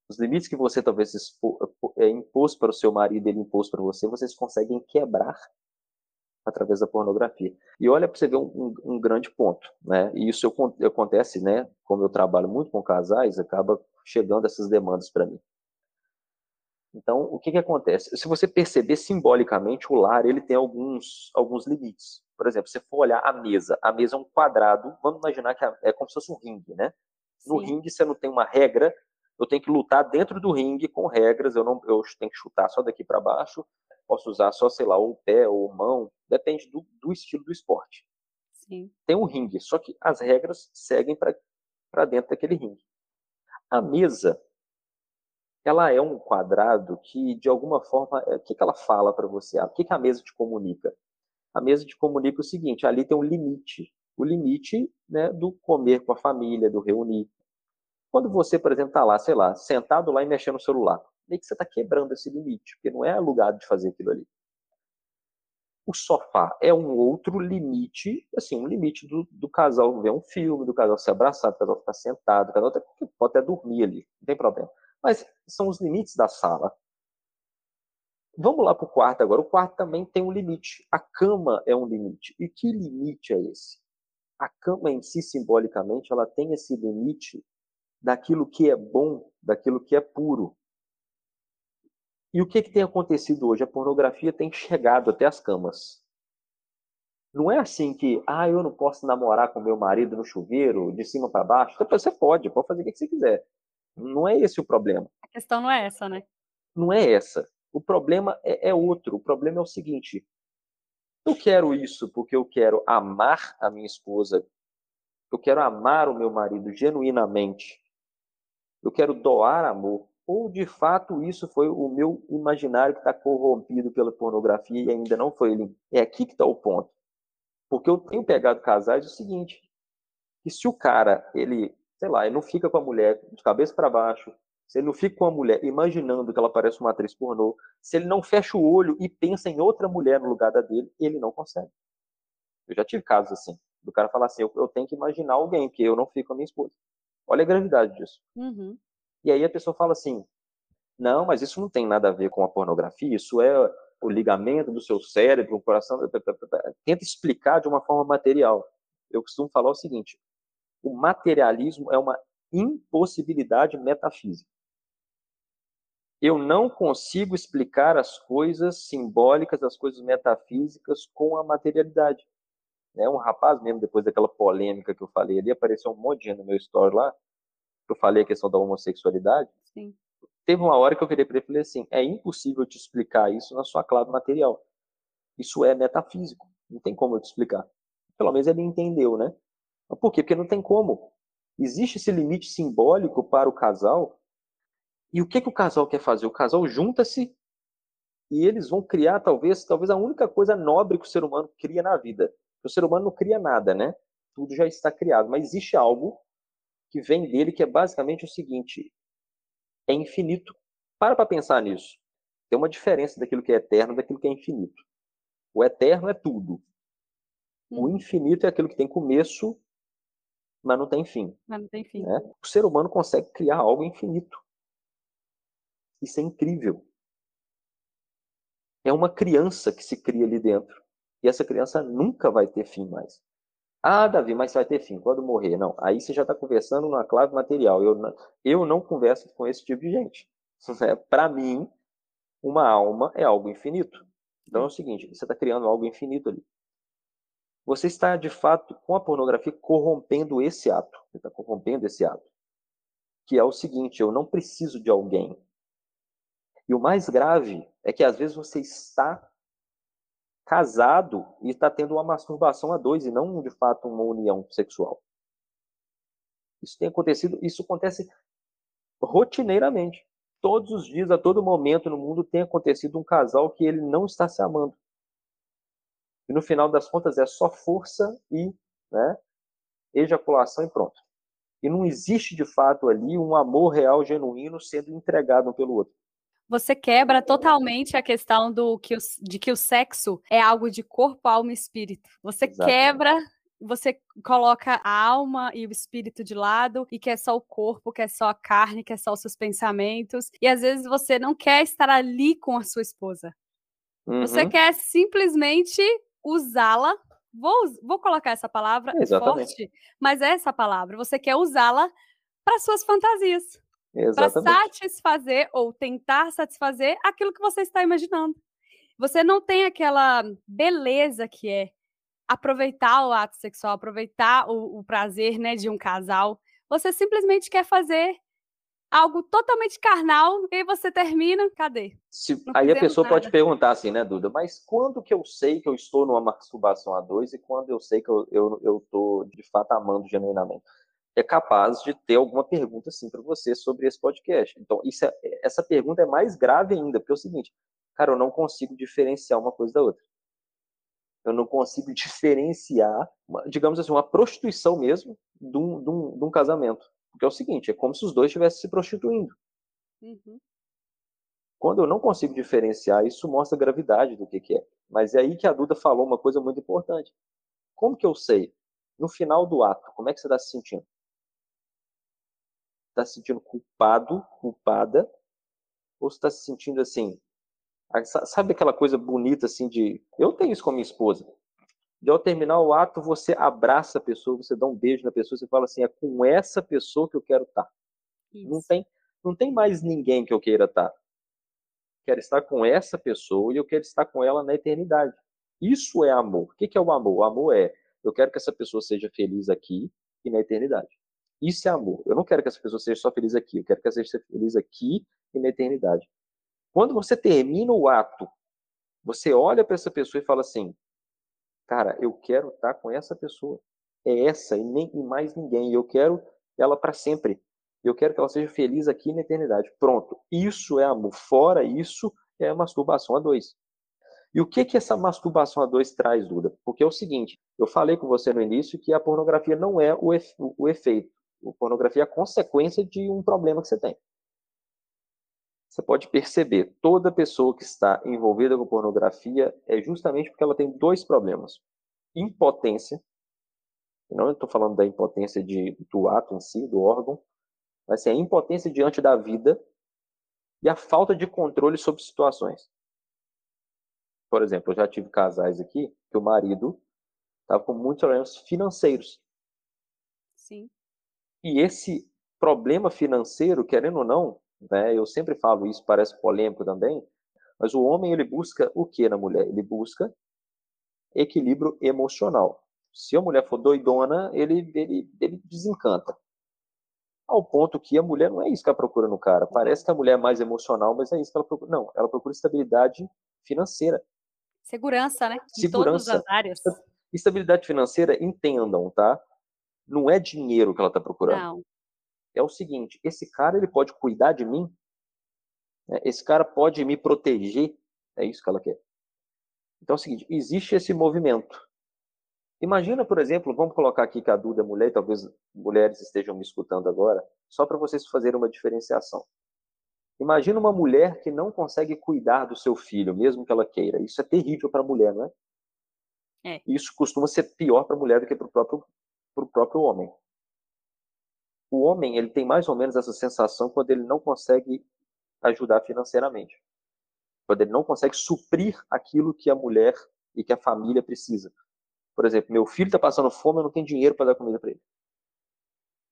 Os limites que você talvez é, impôs para o seu marido, ele impôs para você, vocês conseguem quebrar através da pornografia. E olha para você ver um, um, um, grande ponto, né? E isso eu, acontece, né? Como eu trabalho muito com casais, acaba chegando essas demandas para mim. Então, o que que acontece? Se você perceber simbolicamente, o lar ele tem alguns alguns limites. Por exemplo, se você for olhar a mesa, a mesa é um quadrado, vamos imaginar que é como se fosse um ringue, né? No Sim. ringue você não tem uma regra, eu tenho que lutar dentro do ringue com regras, eu não eu tenho que chutar só daqui para baixo, posso usar só, sei lá, ou o pé ou mão, depende do, do estilo do esporte. Sim. Tem um ringue, só que as regras seguem para dentro daquele ringue. A mesa, ela é um quadrado que, de alguma forma, é, o que, que ela fala para você? O que, que a mesa te comunica? a mesa te comunica o seguinte: ali tem um limite. O limite né, do comer com a família, do reunir. Quando você, por exemplo, está lá, sei lá, sentado lá e mexendo no celular, meio que você está quebrando esse limite, porque não é lugar de fazer aquilo ali. O sofá é um outro limite, assim, um limite do, do casal ver um filme, do casal se abraçar, do casal ficar sentado, do casal até, pode até dormir ali, não tem problema. Mas são os limites da sala. Vamos lá para o quarto agora. O quarto também tem um limite. A cama é um limite. E que limite é esse? A cama em si, simbolicamente, ela tem esse limite daquilo que é bom, daquilo que é puro. E o que, que tem acontecido hoje? A pornografia tem chegado até as camas. Não é assim que, ah, eu não posso namorar com meu marido no chuveiro, de cima para baixo. Você pode, pode fazer o que você quiser. Não é esse o problema. A questão não é essa, né? Não é essa. O problema é, é outro. O problema é o seguinte: eu quero isso porque eu quero amar a minha esposa, eu quero amar o meu marido genuinamente, eu quero doar amor. Ou de fato isso foi o meu imaginário que está corrompido pela pornografia e ainda não foi limpo? É aqui que está o ponto. Porque eu tenho pegado casais o seguinte: que se o cara, ele, sei lá, ele não fica com a mulher de cabeça para baixo, se ele não fica com a mulher imaginando que ela parece uma atriz pornô, se ele não fecha o olho e pensa em outra mulher no lugar da dele, ele não consegue. Eu já tive casos assim, do cara falar assim, eu, eu tenho que imaginar alguém, porque eu não fico com a minha esposa. Olha a gravidade disso. Uhum. E aí a pessoa fala assim: não, mas isso não tem nada a ver com a pornografia, isso é o ligamento do seu cérebro, o coração. Tenta explicar de uma forma material. Eu costumo falar o seguinte: o materialismo é uma impossibilidade metafísica. Eu não consigo explicar as coisas simbólicas, as coisas metafísicas com a materialidade. Né? Um rapaz mesmo, depois daquela polêmica que eu falei ali, apareceu um monte de gente no meu story lá, eu falei a questão da homossexualidade. Sim. Teve uma hora que eu virei para ele e falei assim, é impossível te explicar isso na sua clave material. Isso é metafísico, não tem como eu te explicar. Pelo menos ele entendeu, né? Por quê? Porque não tem como. Existe esse limite simbólico para o casal. E o que, que o casal quer fazer? O casal junta-se e eles vão criar talvez, talvez a única coisa nobre que o ser humano cria na vida. O ser humano não cria nada, né? Tudo já está criado, mas existe algo que vem dele que é basicamente o seguinte: é infinito. Para para pensar nisso. Tem uma diferença daquilo que é eterno daquilo que é infinito. O eterno é tudo. O uhum. infinito é aquilo que tem começo, mas não tem fim. Mas não tem fim. Né? O ser humano consegue criar algo infinito. Isso é incrível. É uma criança que se cria ali dentro. E essa criança nunca vai ter fim mais. Ah, Davi, mas vai ter fim quando morrer. Não, aí você já está conversando numa clave material. Eu não, eu não converso com esse tipo de gente. *laughs* É, Para mim, uma alma é algo infinito. Então é o seguinte: você está criando algo infinito ali você está, de fato, com a pornografia, corrompendo esse ato. Você está corrompendo esse ato. Que é o seguinte: eu não preciso de alguém. E o mais grave é que, às vezes, você está casado e está tendo uma masturbação a dois e não, de fato, uma união sexual. Isso tem acontecido, isso acontece rotineiramente. Todos os dias, a todo momento no mundo, tem acontecido um casal que ele não está se amando. E no final das contas é só força e né, ejaculação e pronto. E não existe de fato ali um amor real, genuíno, sendo entregado um pelo outro. Você quebra totalmente a questão do que o, de que o sexo é algo de corpo, alma e espírito. Você quebra você coloca a alma e o espírito de lado e quer só o corpo, quer só a carne, quer só os seus pensamentos. E às vezes você não quer estar ali com a sua esposa. Uhum. Você quer simplesmente usá-la. Vou, vou colocar essa palavra é forte, mas é essa palavra. Você quer usá-la para suas fantasias. Para satisfazer ou tentar satisfazer aquilo que você está imaginando. Você não tem aquela beleza que é aproveitar o ato sexual, aproveitar o, o prazer né, de um casal. Você simplesmente quer fazer algo totalmente carnal, e aí você termina, cadê? Se, aí a pessoa nada. pode perguntar assim, né, Duda, mas quando que eu sei que eu estou numa masturbação a dois e quando eu sei que eu, eu, eu tô de fato amando genuinamente? É capaz de ter alguma pergunta assim para você sobre esse podcast. Então, isso é, essa pergunta é mais grave ainda, porque é o seguinte, cara, eu não consigo diferenciar uma coisa da outra. Eu não consigo *laughs* diferenciar, digamos assim, uma prostituição mesmo de um, de um, de um casamento. Porque é o seguinte, é como se os dois estivessem se prostituindo. Uhum. Quando eu não consigo diferenciar, isso mostra a gravidade do que, que é. Mas é aí que a Duda falou uma coisa muito importante. Como que eu sei? No final do ato, como é que você está se sentindo? Está se sentindo culpado, culpada? Ou está se sentindo assim? Sabe aquela coisa bonita assim de. Eu tenho isso com a minha esposa de ao terminar o ato, você abraça a pessoa, você dá um beijo na pessoa, você fala assim, é com essa pessoa que eu quero estar. Não tem, não tem mais ninguém que eu queira estar. Quero estar com essa pessoa e eu quero estar com ela na eternidade. Isso é amor. O que é o amor? O amor é, eu quero que essa pessoa seja feliz aqui e na eternidade. Isso é amor. Eu não quero que essa pessoa seja só feliz aqui, eu quero que ela seja feliz aqui e na eternidade. Quando você termina o ato, você olha para essa pessoa e fala assim: Cara, eu quero estar com essa pessoa. É essa e nem e mais ninguém. Eu quero ela para sempre. Eu quero que ela seja feliz aqui na eternidade. Pronto. Isso é amor. Fora isso, é a masturbação a dois. E o que que essa masturbação a dois traz, Duda? Porque é o seguinte, eu falei com você no início que a pornografia não é o, efe, o efeito. Pornografia é a consequência de um problema que você tem você pode perceber, toda pessoa que está envolvida com pornografia é justamente porque ela tem dois problemas. Impotência, não estou falando da impotência de, do ato em si, do órgão, Vai ser a impotência diante da vida e a falta de controle sobre situações. Por exemplo, eu já tive casais aqui que o marido estava com muitos problemas financeiros. Sim. E esse problema financeiro, querendo ou não, né, eu sempre falo isso, parece polêmico também, mas o homem ele busca o que na mulher? Ele busca equilíbrio emocional. Se a mulher for doidona, ele, ele, ele desencanta. Ao ponto que a mulher não é isso que ela procura no cara. Parece que a mulher é mais emocional, mas é isso que ela procura. Não, ela procura estabilidade financeira. Segurança, né? Em Segurança. todas as áreas. Estabilidade financeira, entendam, tá? Não é dinheiro que ela está procurando. Não. É o seguinte, esse cara ele pode cuidar de mim, né? esse cara pode me proteger, é isso que ela quer. Então é o seguinte, existe esse movimento. Imagina, por exemplo, vamos colocar aqui que a Duda é mulher, talvez mulheres estejam me escutando agora, só para vocês fazerem uma diferenciação. Imagina uma mulher que não consegue cuidar do seu filho, mesmo que ela queira. Isso é terrível para a mulher, não é? é? Isso costuma ser pior para a mulher do que para o próprio, próprio homem. O homem ele tem mais ou menos essa sensação quando ele não consegue ajudar financeiramente. Quando ele não consegue suprir aquilo que a mulher e que a família precisa. Por exemplo, meu filho está passando fome, eu não tenho dinheiro para dar comida para ele.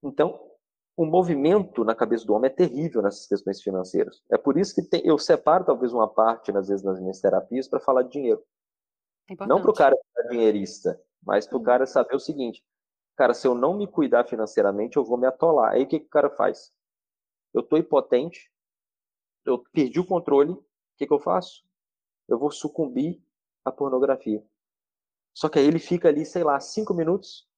Então, o movimento na cabeça do homem é terrível nessas questões financeiras. É por isso que tem, eu separo talvez uma parte, às vezes, nas minhas terapias, para falar de dinheiro. É não para o cara ser dinheirista, mas para o cara saber o seguinte: cara, se eu não me cuidar financeiramente, eu vou me atolar. Aí o que, que o cara faz? Eu estou impotente, eu perdi o controle, o que, que eu faço? Eu vou sucumbir à pornografia. Só que aí ele fica ali, sei lá, cinco minutos.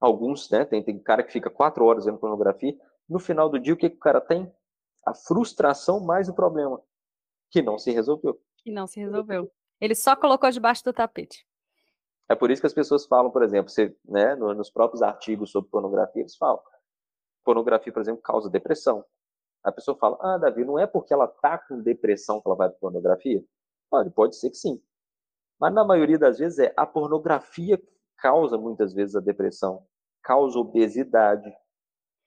Alguns, né? Tem, tem cara que fica quatro horas vendo pornografia. No final do dia, o que, que o cara tem? A frustração mais o problema. Que não se resolveu. Que não se resolveu. Ele só colocou debaixo do tapete. É por isso que as pessoas falam, por exemplo, você, né, nos próprios artigos sobre pornografia, eles falam. Pornografia, por exemplo, causa depressão. A pessoa fala, ah, Davi, não é porque ela tá com depressão que ela vai para pornografia? Pode, pode ser que sim. Mas na maioria das vezes é a pornografia causa muitas vezes a depressão, causa obesidade.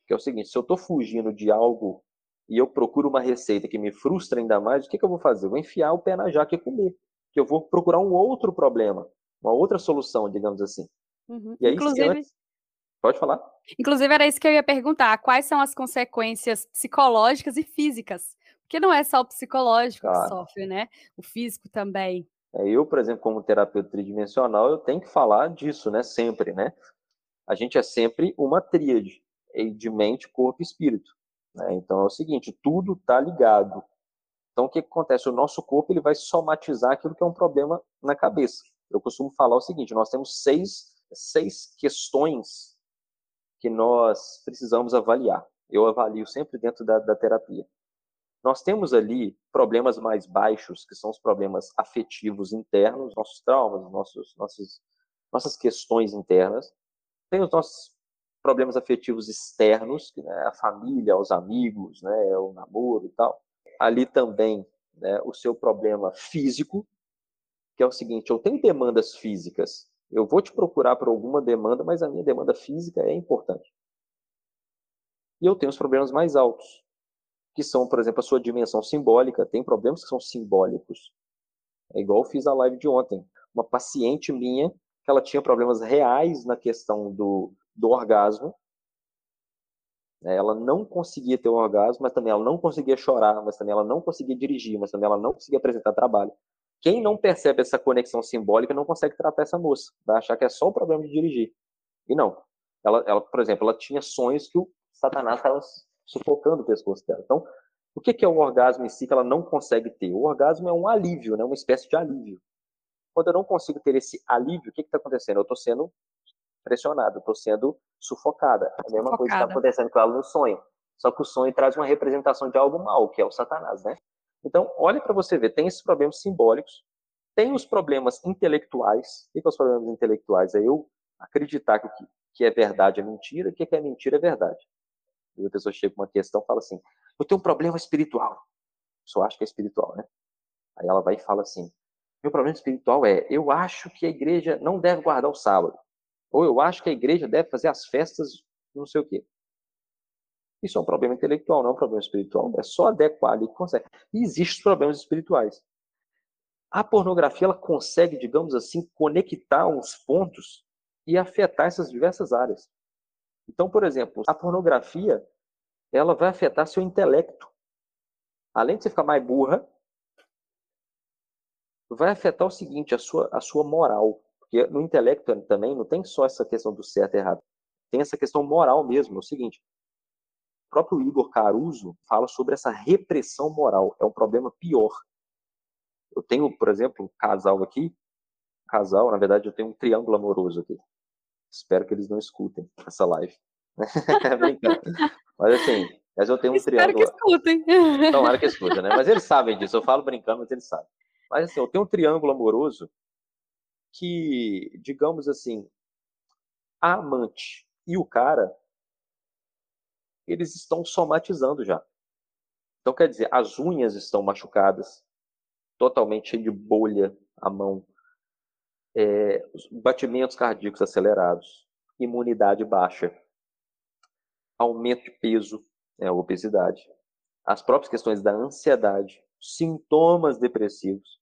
Que é o seguinte, se eu estou fugindo de algo e eu procuro uma receita que me frustra ainda mais, o que, que eu vou fazer? Eu vou enfiar o pé na jaca e comer. Que eu vou procurar um outro problema uma outra solução, digamos assim. Uhum. E aí, Inclusive, pode falar. Inclusive, era isso que eu ia perguntar. Quais são as consequências psicológicas e físicas? Porque não é só o psicológico claro. que sofre, né? O físico também. É, eu, por exemplo, como terapeuta tridimensional, eu tenho que falar disso, né? Sempre, né? A gente é sempre uma tríade de mente, corpo e espírito. Né? Então é o seguinte, tudo está ligado. Então o que, que acontece? O nosso corpo ele vai somatizar aquilo que é um problema na cabeça eu costumo falar o seguinte: nós temos seis, seis questões que nós precisamos avaliar. Eu avalio sempre dentro da, da terapia. Nós temos ali problemas mais baixos, que são os problemas afetivos internos, nossos traumas, nossos, nossos, nossas questões internas. Tem os nossos problemas afetivos externos, né, a família, os amigos, né, o namoro e tal. Ali também né, o seu problema físico, que é o seguinte: eu tenho demandas físicas, eu vou te procurar por alguma demanda, mas a minha demanda física é importante. E eu tenho os problemas mais altos, que são, por exemplo, a sua dimensão simbólica. Tem problemas que são simbólicos. É igual eu fiz a live de ontem. Uma paciente minha, que ela tinha problemas reais na questão do, do orgasmo. Né, ela não conseguia ter um orgasmo, mas também ela não conseguia chorar, mas também ela não conseguia dirigir, mas também ela não conseguia apresentar trabalho. Quem não percebe essa conexão simbólica não consegue tratar essa moça, vai achar que é só o problema de dirigir. E não. Ela, ela por exemplo, ela tinha sonhos que o Satanás estava sufocando o pescoço dela. Então, o que é o orgasmo em si que ela não consegue ter? O orgasmo é um alívio, né? uma espécie de alívio. Quando eu não consigo ter esse alívio, o que está acontecendo? Eu estou sendo pressionado, estou sendo sufocada. A mesma sufocada. coisa que está acontecendo com ela no sonho. Só que o sonho traz uma representação de algo mal, que é o Satanás, né? Então, olhe para você ver, tem esses problemas simbólicos, tem os problemas intelectuais. O que são os problemas intelectuais? É eu acreditar que o que é verdade é mentira, e o que é mentira é verdade. E a pessoa chega com uma questão e fala assim: Eu tenho um problema espiritual. Só acho que é espiritual, né? Aí ela vai e fala assim: Meu problema espiritual é, eu acho que a igreja não deve guardar o sábado. Ou eu acho que a igreja deve fazer as festas não sei o quê. Isso é um problema intelectual, não é um problema espiritual. É só adequar ali que consegue. E existem problemas espirituais. A pornografia ela consegue, digamos assim, conectar uns pontos e afetar essas diversas áreas. Então, por exemplo, a pornografia ela vai afetar seu intelecto. Além de você ficar mais burra, vai afetar o seguinte, a sua, a sua moral. Porque no intelecto também não tem só essa questão do certo e errado. Tem essa questão moral mesmo. É o seguinte, próprio Igor Caruso fala sobre essa repressão moral. É um problema pior. Eu tenho, por exemplo, um casal aqui, um casal, na verdade, eu tenho um triângulo amoroso aqui. Espero que eles não escutem essa live. *laughs* Mas assim, mas eu tenho um Espero triângulo. que escutem. Tomara que escutem, né? Mas eles sabem disso. Eu falo brincando, mas eles sabem. Mas assim, eu tenho um triângulo amoroso que, digamos assim, a amante e o cara, eles estão somatizando já. Então, quer dizer, as unhas estão machucadas, totalmente cheio de bolha a mão, é, batimentos cardíacos acelerados, imunidade baixa, aumento de peso, né, obesidade, as próprias questões da ansiedade, sintomas depressivos,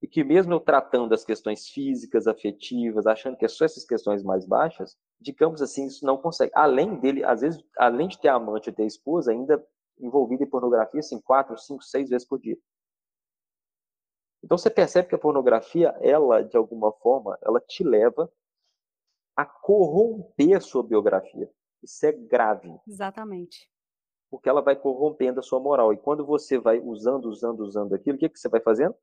e que mesmo eu tratando as questões físicas, afetivas, achando que é só essas questões mais baixas, digamos assim, isso não consegue. Além dele, às vezes, além de ter amante e ter esposa, ainda envolvido em pornografia, assim, quatro, cinco, seis vezes por dia. Então você percebe que a pornografia, ela, de alguma forma, ela te leva a corromper a sua biografia. Isso é grave. Exatamente. Porque ela vai corrompendo a sua moral. E quando você vai usando, usando, usando aquilo, o que, que você vai fazendo?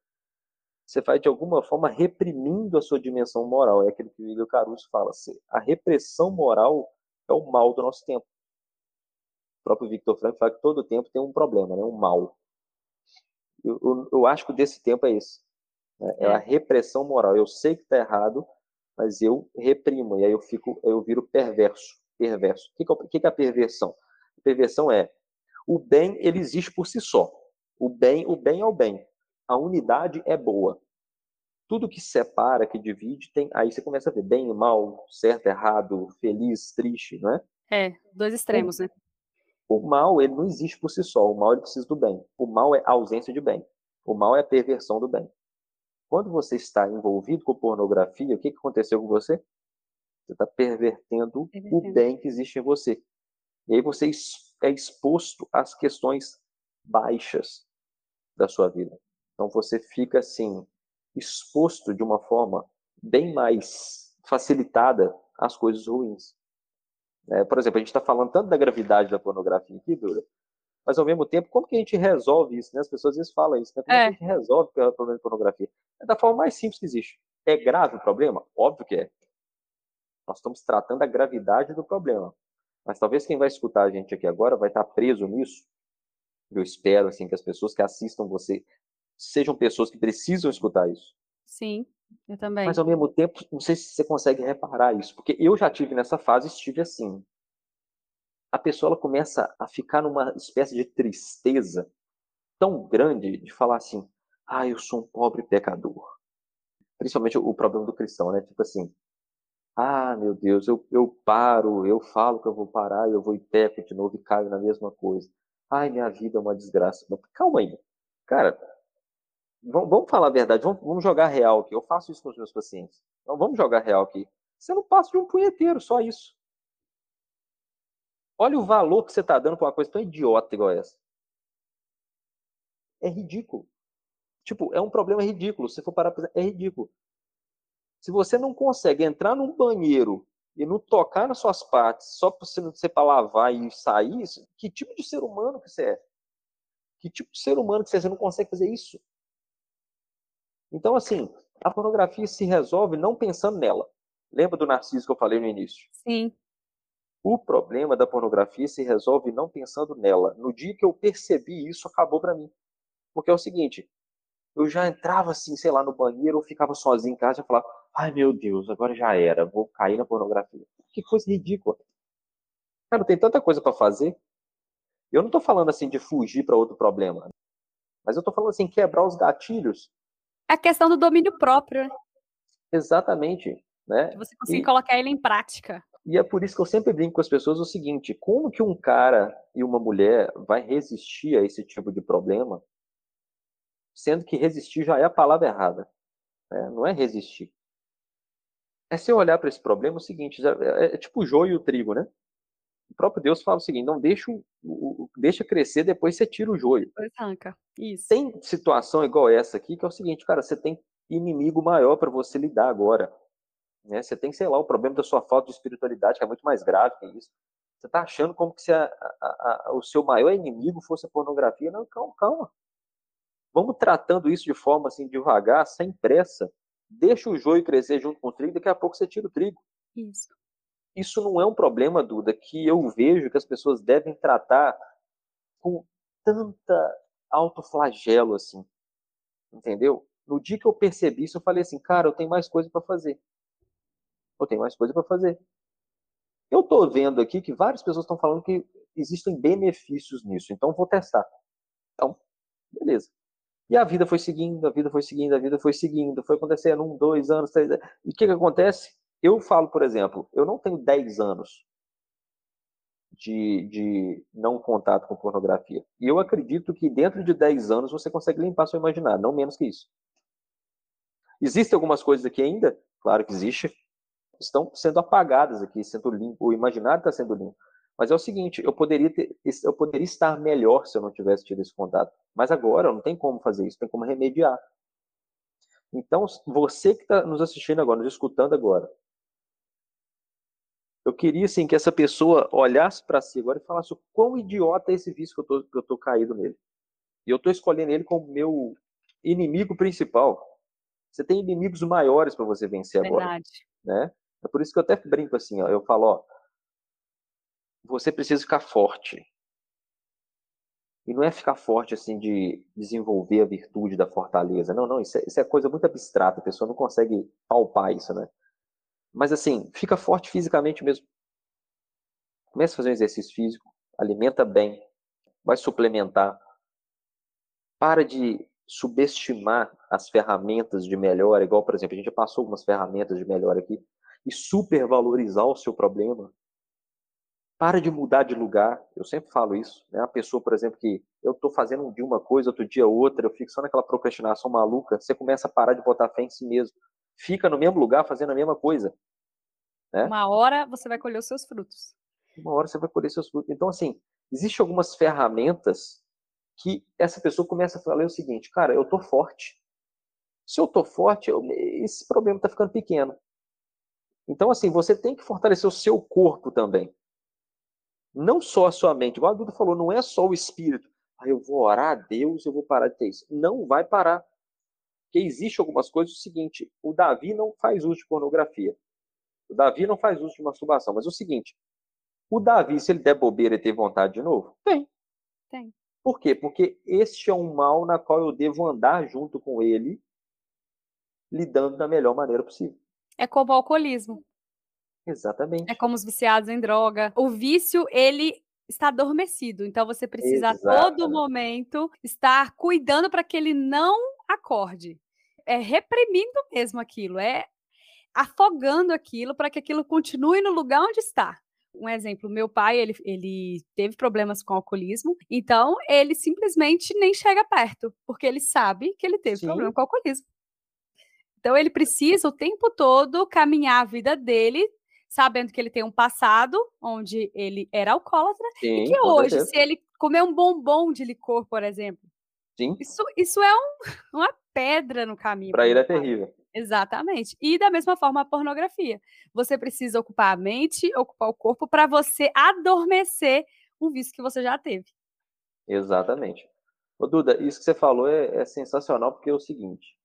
Você vai, de alguma forma, reprimindo a sua dimensão moral. É aquilo que o Igor Caruso fala. A repressão moral é o mal do nosso tempo. O próprio Victor Frank fala que todo tempo tem um problema, né? um mal. Eu, eu, eu acho que desse tempo é esse. Né? É a é. repressão moral. Eu sei que está errado, mas eu reprimo. E aí eu fico, eu viro perverso. Perverso. O que, é, que é a perversão? A perversão é o bem ele existe por si só. O bem, o bem é o bem. A unidade é boa. Tudo que separa, que divide, tem. Aí você começa a ver bem e mal, certo, errado, feliz, triste, não é? É, dois extremos, né? O mal, ele não existe por si só. O mal, ele precisa do bem. O mal é a ausência de bem. O mal é a perversão do bem. Quando você está envolvido com pornografia, o que, que aconteceu com você? Você está pervertendo, pervertendo o bem que existe em você. E aí você é exposto às questões baixas da sua vida. Então você fica assim exposto de uma forma bem mais facilitada às coisas ruins. É, por exemplo, a gente está falando tanto da gravidade da pornografia aqui, Dura, mas ao mesmo tempo, como que a gente resolve isso? Né? As pessoas às vezes falam isso, né? Como é. a gente resolve o problema de pornografia? É da forma mais simples que existe. É grave o problema? Óbvio que é. Nós estamos tratando a gravidade do problema. Mas talvez quem vai escutar a gente aqui agora vai estar preso nisso. Eu espero assim que as pessoas que assistam você sejam pessoas que precisam escutar isso. Sim. Eu também. Mas ao mesmo tempo, não sei se você consegue reparar isso, porque eu já tive nessa fase, estive assim. A pessoa ela começa a ficar numa espécie de tristeza tão grande de falar assim: "Ah, eu sou um pobre pecador". Principalmente o problema do cristão, né? Tipo assim: "Ah, meu Deus, eu, eu paro, eu falo que eu vou parar, eu vou e peco de novo e caio na mesma coisa. Ai, minha vida é uma desgraça". Calma aí. Cara, vamos falar a verdade, vamos, jogar real aqui. Eu faço isso com os meus pacientes. Então, vamos jogar real aqui. Você não passa de um punheteiro, só isso. Olha o valor que você está dando para uma coisa tão idiota igual essa. É ridículo. Tipo, é um problema ridículo. Se for parar é ridículo. Se você não consegue entrar num banheiro e não tocar nas suas partes só para você para lavar e sair, que tipo de ser humano que você é? Que tipo de ser humano que você é? Você não consegue fazer isso? Então, assim, a pornografia se resolve não pensando nela. Lembra do narciso que eu falei no início? Sim. O problema da pornografia se resolve não pensando nela. No dia que eu percebi isso, acabou para mim. Porque é o seguinte, eu já entrava assim, sei lá, no banheiro, eu ficava sozinho em casa e falava, ai meu Deus, agora já era, vou cair na pornografia. Que coisa ridícula. Cara, tem tanta coisa para fazer. Eu não tô falando assim de fugir para outro problema. Mas eu tô falando assim, quebrar os gatilhos a questão do domínio próprio. Né? Exatamente. Né? você conseguir e, colocar ele em prática. E é por isso que eu sempre brinco com as pessoas o seguinte: como que um cara e uma mulher vai resistir a esse tipo de problema, sendo que resistir já é a palavra errada? Né? Não é resistir. É você olhar para esse problema o seguinte: é, é tipo o joio e o trigo, né? O próprio Deus fala o seguinte: não deixa, deixa crescer, depois você tira o joio. Arranca. Isso. Tem situação igual essa aqui, que é o seguinte, cara, você tem inimigo maior para você lidar agora. Né? Você tem, sei lá, o problema da sua falta de espiritualidade, que é muito mais grave que isso. Você está achando como que a, a, a, o seu maior inimigo fosse a pornografia? Não, calma, calma. Vamos tratando isso de forma assim, devagar, sem pressa. Deixa o joio crescer junto com o trigo, daqui a pouco você tira o trigo. Isso. Isso não é um problema, Duda, que eu vejo que as pessoas devem tratar com tanta autoflagelo assim. Entendeu? No dia que eu percebi isso, eu falei assim, cara, eu tenho mais coisa para fazer eu tenho mais coisa para fazer. Eu estou vendo aqui que várias pessoas estão falando que existem benefícios nisso, então vou testar. Então, beleza. E a vida foi seguindo, a vida foi seguindo, a vida foi seguindo, foi acontecendo um, dois anos, três. E o que, que acontece? Eu falo, por exemplo, eu não tenho dez anos de, de não contato com pornografia. E eu acredito que dentro de dez anos você consegue limpar seu imaginário, não menos que isso. Existem algumas coisas aqui ainda? Claro que existe estão sendo apagadas aqui, sendo limpo, o imaginário está sendo limpo. Mas é o seguinte, eu poderia, ter, eu poderia estar melhor se eu não tivesse tido esse contato. Mas agora não tem como fazer isso, tem como remediar. Então, você que está nos assistindo agora, nos escutando agora, eu queria assim, que essa pessoa olhasse para si agora e falasse o quão idiota é esse vício que eu tô, que eu tô caído nele. E eu estou escolhendo ele como meu inimigo principal. Você tem inimigos maiores para você vencer Verdade. agora. Né? É por isso que eu até brinco assim, ó, eu falo, ó, você precisa ficar forte. E não é ficar forte assim de desenvolver a virtude da fortaleza. Não, não, isso é, isso é coisa muito abstrata, a pessoa não consegue palpar isso, né? Mas assim, fica forte fisicamente mesmo. Começa a fazer um exercício físico, alimenta bem, vai suplementar. Para de subestimar as ferramentas de melhora, igual, por exemplo, a gente já passou algumas ferramentas de melhora aqui e supervalorizar o seu problema. Para de mudar de lugar. Eu sempre falo isso. Né? A pessoa, por exemplo, que eu estou fazendo um dia uma coisa, outro dia outra, eu fico só naquela procrastinação maluca, você começa a parar de botar fé em si mesmo. Fica no mesmo lugar fazendo a mesma coisa. Né? Uma hora você vai colher os seus frutos. Uma hora você vai colher seus frutos. Então, assim, existem algumas ferramentas que essa pessoa começa a falar o seguinte, cara, eu tô forte. Se eu tô forte, eu, esse problema está ficando pequeno. Então, assim, você tem que fortalecer o seu corpo também. Não só a sua mente. Igual a Duda falou, não é só o espírito. Ah, eu vou orar a Deus, eu vou parar de ter isso. Não vai parar. Porque existe algumas coisas. O seguinte, o Davi não faz uso de pornografia. O Davi não faz uso de masturbação. Mas é o seguinte, o Davi, se ele der bobeira e ter vontade de novo, tem. Tem. Por quê? Porque este é um mal na qual eu devo andar junto com ele, lidando da melhor maneira possível. É como o alcoolismo. Exatamente. É como os viciados em droga. O vício, ele está adormecido. Então você precisa Exatamente. a todo momento estar cuidando para que ele não acorde. É reprimindo mesmo aquilo, é afogando aquilo para que aquilo continue no lugar onde está. Um exemplo, meu pai, ele, ele teve problemas com alcoolismo, então ele simplesmente nem chega perto, porque ele sabe que ele teve Sim. problema com alcoolismo. Então ele precisa o tempo todo caminhar a vida dele, sabendo que ele tem um passado onde ele era alcoólatra Sim, e que hoje, certeza. se ele comer um bombom de licor, por exemplo, Sim. Isso, isso é um, *laughs* uma pedra no caminho. Para ele é terrível. Exatamente. E da mesma forma a pornografia. Você precisa ocupar a mente, ocupar o corpo para você adormecer um vício que você já teve. Exatamente. Ô, Duda, isso que você falou é, é sensacional porque é o seguinte: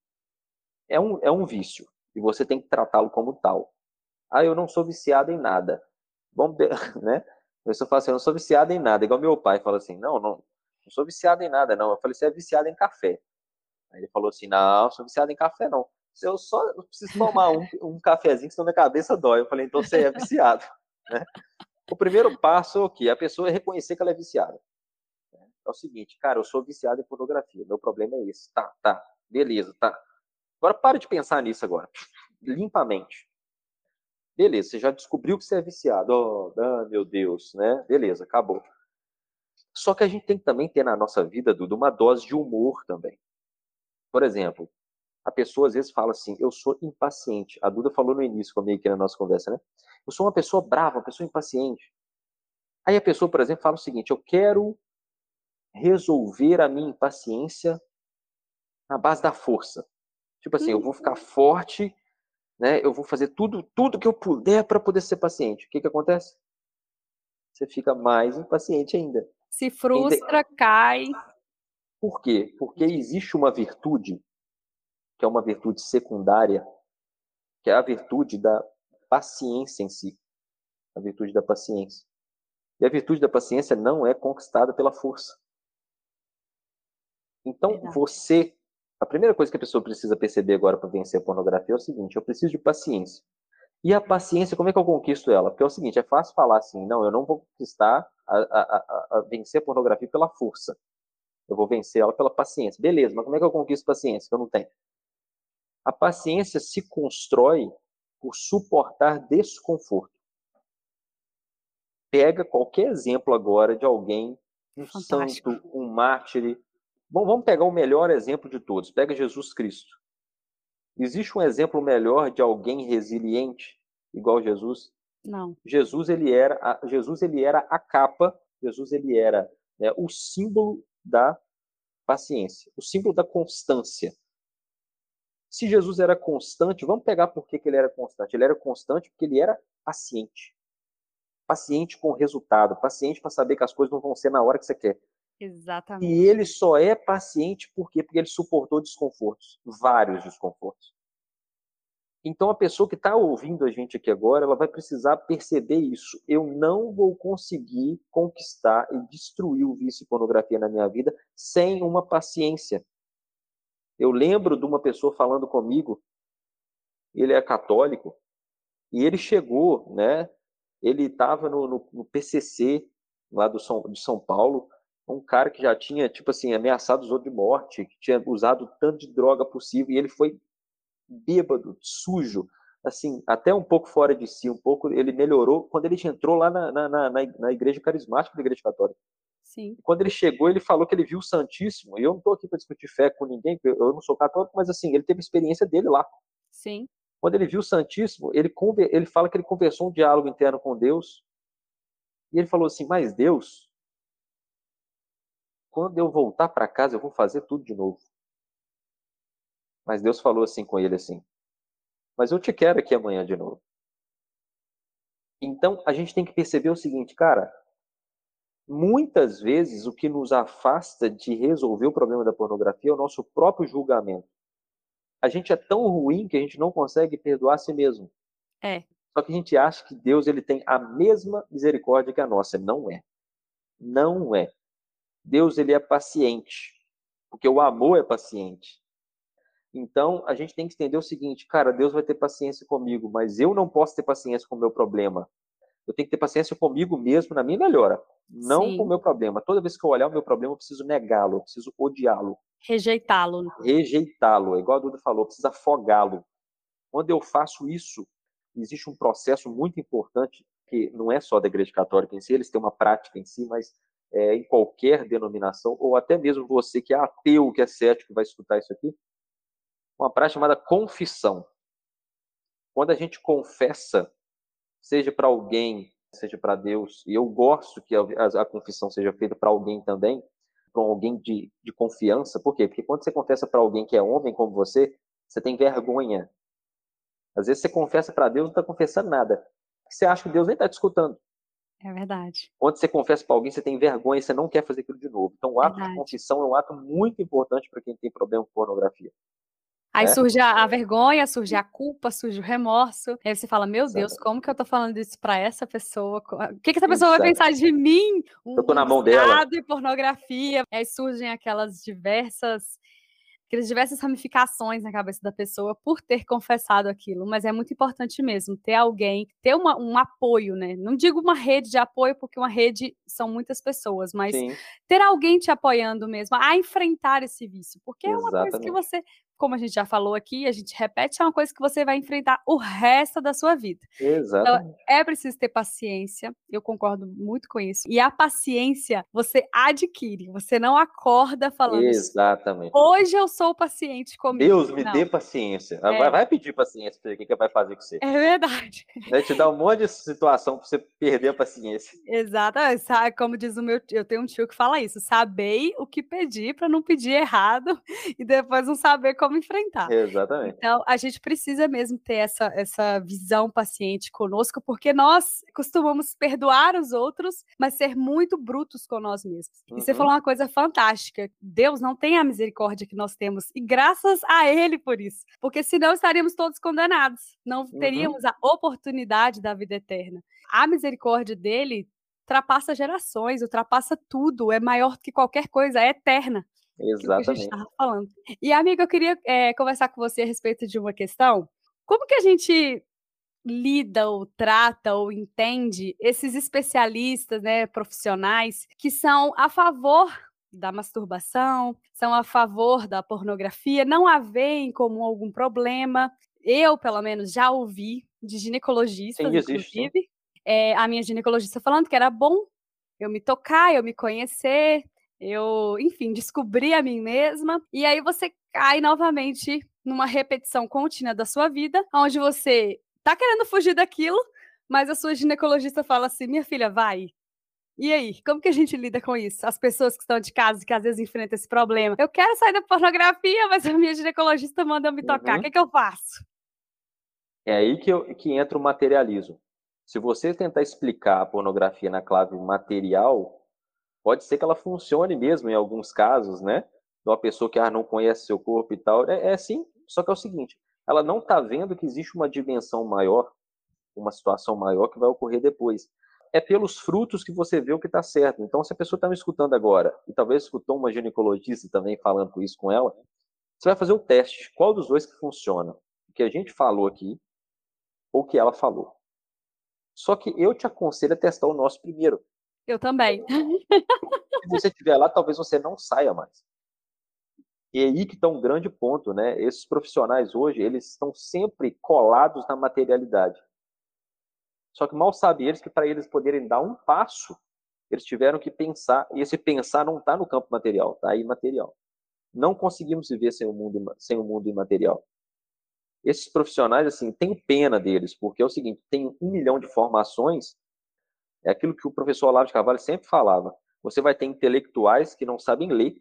é um, é um vício e você tem que tratá-lo como tal. Ah, eu não sou viciado em nada. Bom, *laughs* né? A pessoa fala assim, eu não sou viciado em nada. Igual meu pai fala assim, não, não, não sou viciado em nada, não. Eu falei, você é viciado em café. Aí ele falou assim, não, sou viciado em café, não. Eu só eu preciso tomar um, *laughs* um cafezinho, senão minha cabeça dói. Eu falei, então você é viciado. *laughs* Né? O primeiro passo é o quê? A pessoa é reconhecer que ela é viciada. É o seguinte, cara, eu sou viciado em pornografia. Meu problema é esse. Tá, tá. Beleza, tá. Agora para de pensar nisso agora. *laughs* Limpa a mente. Beleza, você já descobriu que você é viciado. Oh, meu Deus, né? Beleza, acabou. Só que a gente tem que também ter na nossa vida, Dudu, uma dose de humor também. Por exemplo, a pessoa às vezes fala assim, eu sou impaciente. A Duda falou no início comigo aqui na nossa conversa, né? Eu sou uma pessoa brava, uma pessoa impaciente. Aí a pessoa, por exemplo, fala o seguinte, eu quero resolver a minha impaciência na base da força. Tipo assim, eu vou ficar uhum. forte, né? Eu vou fazer tudo, tudo que eu puder para poder ser paciente. O que que acontece? Você fica mais impaciente ainda. Se frustra, cai. Por quê? Porque existe uma virtude que é uma virtude secundária, que é a virtude da paciência em si. A virtude da paciência. E a virtude da paciência não é conquistada pela força. Então, Verdade. você. A primeira coisa que a pessoa precisa perceber agora para vencer a pornografia é o seguinte: eu preciso de paciência. E a paciência, como é que eu conquisto ela? Porque é o seguinte: é fácil falar assim, não, eu não vou conquistar a, a, a, vencer a pornografia pela força. Eu vou vencer ela pela paciência. Beleza, mas como é que eu conquisto paciência? Que eu não tenho. A paciência se constrói por suportar desconforto. Pega qualquer exemplo agora de alguém, um Fantástico. santo, um mártir. Bom, vamos pegar o melhor exemplo de todos. Pega Jesus Cristo. Existe um exemplo melhor de alguém resiliente igual Jesus? Não. Jesus ele era, a, Jesus ele era a capa. Jesus ele era né, o símbolo da paciência, o símbolo da constância. Se Jesus era constante, vamos pegar por que, que ele era constante. Ele era constante porque ele era paciente. Paciente com resultado, paciente para saber que as coisas não vão ser na hora que você quer. Exatamente. E ele só é paciente por quê? Porque ele suportou desconfortos, vários desconfortos. Então a pessoa que está ouvindo a gente aqui agora, ela vai precisar perceber isso. Eu não vou conseguir conquistar e destruir o vício e pornografia na minha vida sem uma paciência. Eu lembro de uma pessoa falando comigo, ele é católico, e ele chegou, né? Ele estava no, no, no, PCC lá do São, de São Paulo, um cara que já tinha, tipo assim, ameaçado os outros de morte, que tinha usado tanto de droga possível, e ele foi bêbado, sujo, assim, até um pouco fora de si, um pouco, ele melhorou quando ele entrou lá na, na, na, na igreja carismática da igreja católica. Sim. Quando ele chegou, ele falou que ele viu o Santíssimo. E eu não estou aqui para discutir fé com ninguém, eu não sou católico, mas assim, ele teve a experiência dele lá. Sim. Quando ele viu o Santíssimo, ele, ele fala que ele conversou um diálogo interno com Deus. E ele falou assim: Mas Deus, quando eu voltar para casa, eu vou fazer tudo de novo. Mas Deus falou assim com ele assim: Mas eu te quero aqui amanhã de novo. Então a gente tem que perceber o seguinte, cara, Muitas vezes, o que nos afasta de resolver o problema da pornografia é o nosso próprio julgamento. A gente é tão ruim que a gente não consegue perdoar a si mesmo. É. Só que a gente acha que Deus ele tem a mesma misericórdia que a nossa. Não é. Não é. Deus ele é paciente, porque o amor é paciente. Então, a gente tem que entender o seguinte, cara, Deus vai ter paciência comigo, mas eu não posso ter paciência com o meu problema. Eu tenho que ter paciência comigo mesmo na minha melhora, não Sim. com o meu problema. Toda vez que eu olhar o meu problema, eu preciso negá-lo, eu preciso odiá-lo. Rejeitá-lo. Rejeitá-lo, é igual a Duda falou, precisa afogá-lo. Quando eu faço isso, existe um processo muito importante, que não é só da Igreja Católica em si, eles têm uma prática em si, mas é, em qualquer denominação, ou até mesmo você que é ateu, que é cético, vai escutar isso aqui, uma prática chamada confissão. Quando a gente confessa seja para alguém, seja para Deus. E eu gosto que a, a, a confissão seja feita para alguém também, para alguém de, de confiança. Por quê? Porque quando você confessa para alguém que é homem como você, você tem vergonha. Às vezes você confessa para Deus, não está confessando nada. Você acha que Deus nem está te escutando. É verdade. Quando você confessa para alguém, você tem vergonha, você não quer fazer aquilo de novo. Então, o ato verdade. de confissão é um ato muito importante para quem tem problema com pornografia. Aí é. surge a, a, vergonha, surge a culpa, surge o remorso. Aí você fala: Meu Deus, como que eu tô falando isso para essa pessoa? O que, que essa pessoa Exato. vai pensar de mim? Um eu tô na mão dela. e pornografia. Aí surgem aquelas diversas aquelas diversas ramificações na cabeça da pessoa por ter confessado aquilo, mas é muito importante mesmo ter alguém, ter uma, um apoio, né? Não digo uma rede de apoio, porque uma rede são muitas pessoas, mas Sim. ter alguém te apoiando mesmo a enfrentar esse vício, porque Exatamente. é uma coisa que você como a gente já falou aqui, a gente repete, é uma coisa que você vai enfrentar o resto da sua vida. Exatamente. Então, é preciso ter paciência, eu concordo muito com isso. E a paciência você adquire, você não acorda falando. Exatamente. Hoje eu sou paciente comigo. Deus me não. dê paciência. É. Vai, pedir paciência para o que, que vai fazer com você. É verdade. Vai te dar um monte de situação para você perder a paciência. Exato. Como diz o meu eu tenho um tio que fala isso: sabei o que pedir para não pedir errado *laughs* e depois não saber como enfrentar. Exatamente. Então, a gente precisa mesmo ter essa, essa visão paciente conosco, porque nós costumamos perdoar os outros, mas ser muito brutos com nós mesmos. Uhum. E você uhum. falou uma coisa fantástica: Deus não tem a misericórdia que nós temos, e graças a Ele por isso, porque senão estaríamos todos condenados, não uhum. teríamos uhum. a oportunidade da vida eterna. A misericórdia dele ultrapassa gerações, ultrapassa tudo, é maior que qualquer coisa, é eterna. Exatamente. Que falando. E, amiga, eu queria é, conversar com você a respeito de uma questão. Como que a gente lida ou trata ou entende esses especialistas, né, profissionais que são a favor da masturbação, são a favor da pornografia, não a veem como algum problema. Eu, pelo menos, já ouvi de ginecologistas, Sim, inclusive, é, a minha ginecologista falando que era bom eu me tocar, eu me conhecer, eu, enfim, descobrir a mim mesma. E aí você cai novamente numa repetição contínua da sua vida, onde você tá querendo fugir daquilo, mas a sua ginecologista fala assim: minha filha, vai. E aí, como que a gente lida com isso? As pessoas que estão de casa, que às vezes enfrentam esse problema. Eu quero sair da pornografia, mas a minha ginecologista manda eu me tocar. Uhum. O que, é que eu faço? É aí que, eu, que entra o materialismo. Se você tentar explicar a pornografia na clave material, pode ser que ela funcione mesmo em alguns casos, né? De uma pessoa que ah, não conhece seu corpo e tal. É, é sim, só que é o seguinte: ela não está vendo que existe uma dimensão maior, uma situação maior que vai ocorrer depois. É pelos frutos que você vê o que está certo. Então, se a pessoa está me escutando agora, e talvez escutou uma ginecologista também falando isso com ela, você vai fazer o teste. Qual dos dois que funciona? O que a gente falou aqui ou o que ela falou? Só que eu te aconselho a testar o nosso primeiro. Eu também. Se você estiver lá, talvez você não saia mais. E é aí que está um grande ponto, né? Esses profissionais hoje, eles estão sempre colados na materialidade. Só que mal sabem eles que para eles poderem dar um passo, eles tiveram que pensar, e esse pensar não está no campo material, está imaterial. Não conseguimos viver sem o mundo, sem o mundo imaterial. Esses profissionais, assim, tenho pena deles, porque é o seguinte, tem um milhão de formações, é aquilo que o professor Olavo de Carvalho sempre falava, você vai ter intelectuais que não sabem ler,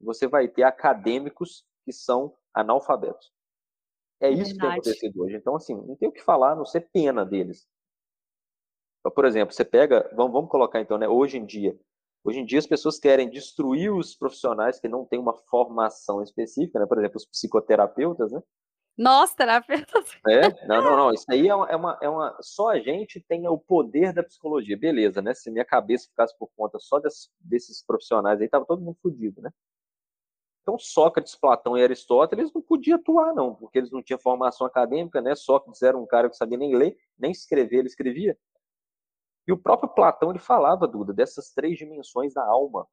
você vai ter acadêmicos que são analfabetos. É, isso que tem acontecido hoje. Então, assim, não tem o que falar, não ser pena deles. Então, por exemplo, você pega, vamos, vamos colocar então, né, hoje em dia, hoje em dia as pessoas querem destruir os profissionais que não têm uma formação específica, né, por exemplo, os psicoterapeutas, né, nós, terapeutas. *laughs* É? Não, não, não. Isso aí é uma, é uma, é uma. Só a gente tem o poder da psicologia. Beleza, né? Se minha cabeça ficasse por conta só desses, desses profissionais aí, tava todo mundo fodido, né? Então, Sócrates, Platão e Aristóteles não podiam atuar, não, porque eles não tinham formação acadêmica, né? Sócrates era um cara que sabia nem ler, nem escrever, ele escrevia. E o próprio Platão, ele falava, Duda, dessas três dimensões da alma.